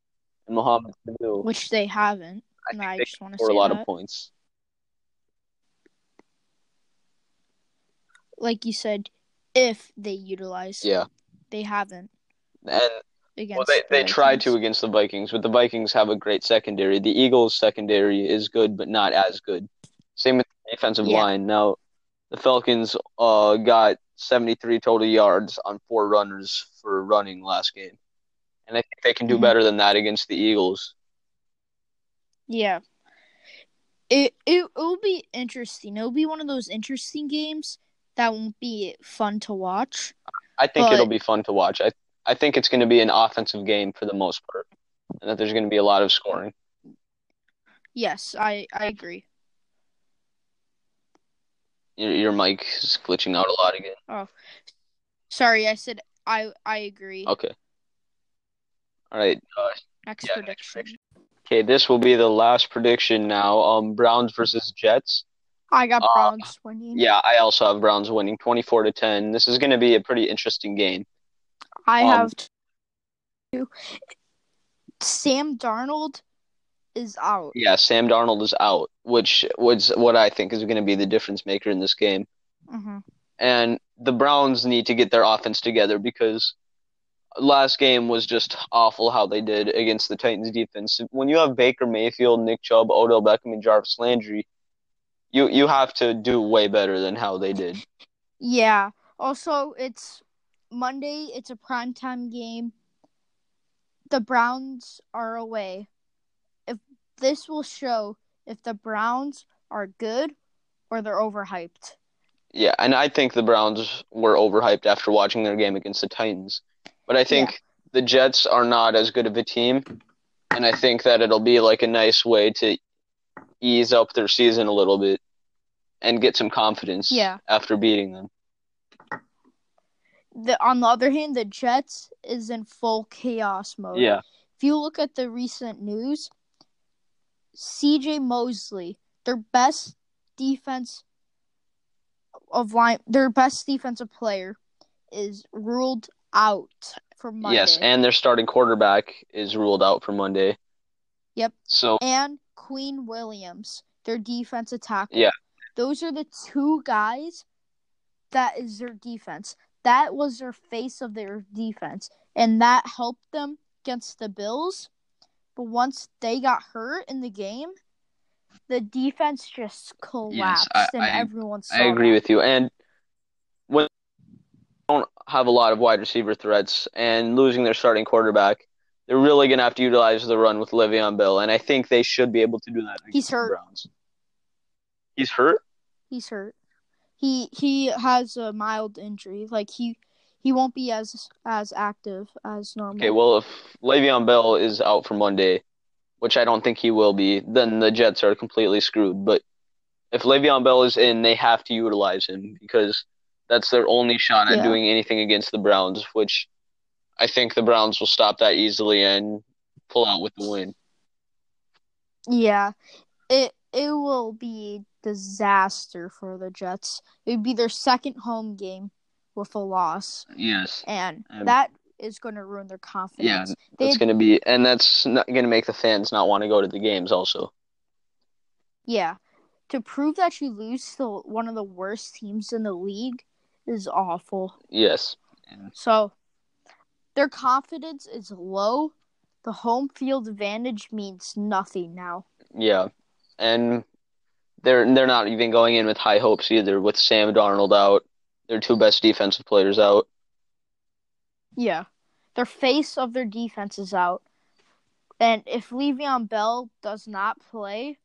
[SPEAKER 1] Mohamed Sanu,
[SPEAKER 2] which they haven't.
[SPEAKER 1] I
[SPEAKER 2] I just want to
[SPEAKER 1] score
[SPEAKER 2] say
[SPEAKER 1] a lot
[SPEAKER 2] that.
[SPEAKER 1] of points.
[SPEAKER 2] Like you said, if they utilize,
[SPEAKER 1] Yeah,
[SPEAKER 2] they haven't
[SPEAKER 1] and well, they
[SPEAKER 2] the
[SPEAKER 1] they tried to against the Vikings, but the Vikings have a great secondary. The Eagles' secondary is good, but not as good. Same with the defensive
[SPEAKER 2] Yeah.
[SPEAKER 1] line. Now, the Falcons uh got 73 total yards on four runners for running last game, and I think they can do
[SPEAKER 2] Mhm.
[SPEAKER 1] better than that against the Eagles.
[SPEAKER 2] Yeah. It it will be interesting. It'll be one of those interesting games that won't be fun to watch.
[SPEAKER 1] I think
[SPEAKER 2] But-
[SPEAKER 1] it'll be fun to watch. I I think it's going to be an offensive game for the most part, and that there's going to be a lot of scoring.
[SPEAKER 2] Yes, I I agree.
[SPEAKER 1] Your, your mic is glitching out a lot again.
[SPEAKER 2] Oh, sorry, I said I I agree.
[SPEAKER 1] Okay. All right. Uh,
[SPEAKER 2] Next
[SPEAKER 1] yeah, next
[SPEAKER 2] prediction.
[SPEAKER 1] okay, this will be the last prediction now. Um, Browns versus Jets.
[SPEAKER 2] I got
[SPEAKER 1] Uh,
[SPEAKER 2] Browns winning.
[SPEAKER 1] Yeah, I also have Browns winning 24 to 10. This is going to be a pretty interesting game.
[SPEAKER 2] I
[SPEAKER 1] um,
[SPEAKER 2] have two. Sam Darnold is out.
[SPEAKER 1] Yeah, Sam Darnold is out, which was what I think is going to be the difference maker in this game.
[SPEAKER 2] hmm
[SPEAKER 1] And the Browns need to get their offense together because last game was just awful how they did against the Titans defense. When you have Baker Mayfield, Nick Chubb, Odell Beckham, and Jarvis Landry, you you have to do way better than how they did.
[SPEAKER 2] Yeah. Also, it's Monday. It's a primetime game. The Browns are away. If this will show if the Browns are good or they're overhyped.
[SPEAKER 1] Yeah, and I think the Browns were overhyped after watching their game against the Titans. But I think the Jets are not as good of a team, and I think that it'll be like a nice way to ease up their season a little bit and get some confidence
[SPEAKER 2] Yeah.
[SPEAKER 1] after beating them.
[SPEAKER 2] The on the other hand, the Jets is in full chaos mode.
[SPEAKER 1] Yeah.
[SPEAKER 2] If you look at the recent news, CJ Mosley, their best defense of line, their best defensive player, is ruled out for Monday.
[SPEAKER 1] Yes, and their starting quarterback is ruled out for Monday.
[SPEAKER 2] Yep.
[SPEAKER 1] So
[SPEAKER 2] and Quinnen Williams, their defensive tackle.
[SPEAKER 1] Yeah.
[SPEAKER 2] Those are the two guys that is their defense. That was their face of their defense. And that helped them against the Bills. But once they got hurt in the game, the defense just collapsed
[SPEAKER 1] I-
[SPEAKER 2] and
[SPEAKER 1] I-
[SPEAKER 2] everyone saw
[SPEAKER 1] I agree
[SPEAKER 2] that.
[SPEAKER 1] with you. And when they don't have a lot of wide receiver threats and losing their starting quarterback, they're really gonna have to utilize the run with Le'Veon Bell, and I think they should be able to do that. the
[SPEAKER 2] hurt.
[SPEAKER 1] Browns. He's hurt.
[SPEAKER 2] He's hurt. He he has a mild injury. Like he he won't be as as active as normal.
[SPEAKER 1] Okay, well if Le'Veon Bell is out for Monday, which I don't think he will be, then the Jets are completely screwed. But if Le'Veon Bell is in, they have to utilize him because that's their only shot at
[SPEAKER 2] Yeah.
[SPEAKER 1] doing anything against the Browns, which I think the Browns will stop that easily and pull out with the win.
[SPEAKER 2] Yeah, it it will be disaster for the Jets. It would be their second home game with a loss,
[SPEAKER 1] Yes.
[SPEAKER 2] and
[SPEAKER 1] Um,
[SPEAKER 2] that is going to ruin their confidence. they
[SPEAKER 1] That's going to be, and that's not going to make the fans not want to go to the games also.
[SPEAKER 2] yeah, to prove that you lose to one of the worst teams in the league is awful.
[SPEAKER 1] Yes.
[SPEAKER 2] So their confidence is low. The home field advantage means nothing now.
[SPEAKER 1] Yeah. And they're they're not even going in with high hopes either with Sam Darnold out. Their two best defensive players out.
[SPEAKER 2] Yeah. Their face of their defense is out. And if Le'Veon Bell does not play,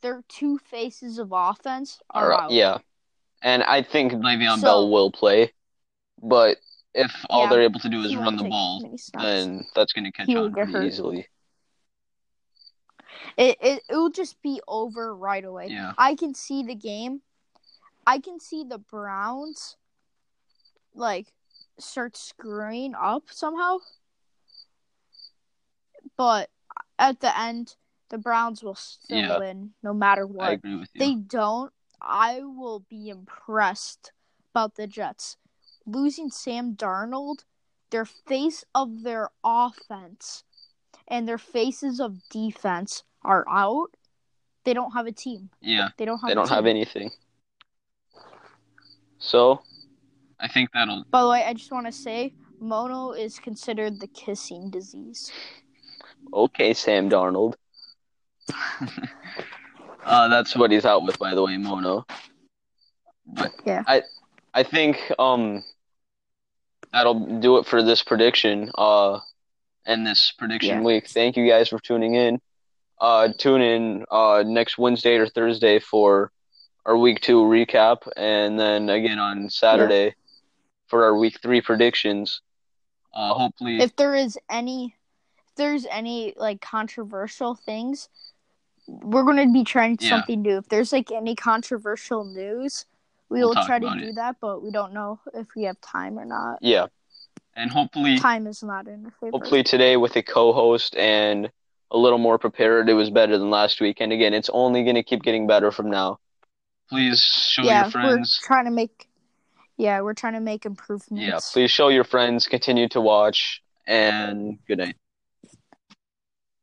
[SPEAKER 2] their two faces of offense are
[SPEAKER 1] right,
[SPEAKER 2] out.
[SPEAKER 1] yeah, and I think Le'Veon
[SPEAKER 2] So-
[SPEAKER 1] Bell will play, but if all they're able to do is run the ball, then that's going to catch on pretty
[SPEAKER 2] hurt.
[SPEAKER 1] easily.
[SPEAKER 2] It, it it will just be over right away.
[SPEAKER 1] Yeah.
[SPEAKER 2] I can see the game. I can see the Browns like start screwing up somehow. But at the end, the Browns will still
[SPEAKER 1] Yeah.
[SPEAKER 2] win no matter
[SPEAKER 1] I
[SPEAKER 2] what.
[SPEAKER 1] agree with you.
[SPEAKER 2] They don't. I will be impressed about the Jets losing Sam Darnold, their face of their offense, and their faces of defense are out. They don't have a team.
[SPEAKER 1] yeah,
[SPEAKER 2] They don't have.
[SPEAKER 1] they don't
[SPEAKER 2] team.
[SPEAKER 1] have anything. So, I think that'll.
[SPEAKER 2] By the way, I just want to say, mono is considered the kissing disease.
[SPEAKER 1] Okay, Sam Darnold. uh, that's what he's out with, by the way, Mono. But
[SPEAKER 2] Yeah.
[SPEAKER 1] I, I think um, that'll do it for this prediction. Uh, and this prediction
[SPEAKER 2] Yeah.
[SPEAKER 1] week. Thank you guys for tuning in. Uh, tune in uh next Wednesday or Thursday for our week two recap, and then again on Saturday for our week three predictions. Uh, hopefully,
[SPEAKER 2] If there is any, if there's any like controversial things, we're going to be trying
[SPEAKER 1] Yeah.
[SPEAKER 2] something new. If there's like any controversial news, we
[SPEAKER 1] We'll
[SPEAKER 2] will try to
[SPEAKER 1] about
[SPEAKER 2] do
[SPEAKER 1] it.
[SPEAKER 2] that, but we don't know if we have time or not.
[SPEAKER 1] yeah, and hopefully.
[SPEAKER 2] Time is not in our favor.
[SPEAKER 1] Hopefully today with a co-host and a little more prepared, it was better than last week. And again, it's only going to keep getting better from now. Please show
[SPEAKER 2] yeah,
[SPEAKER 1] your friends.
[SPEAKER 2] we're trying to make. Yeah, we're trying to make improvements.
[SPEAKER 1] Yeah, please show your friends. Continue to watch, and good night.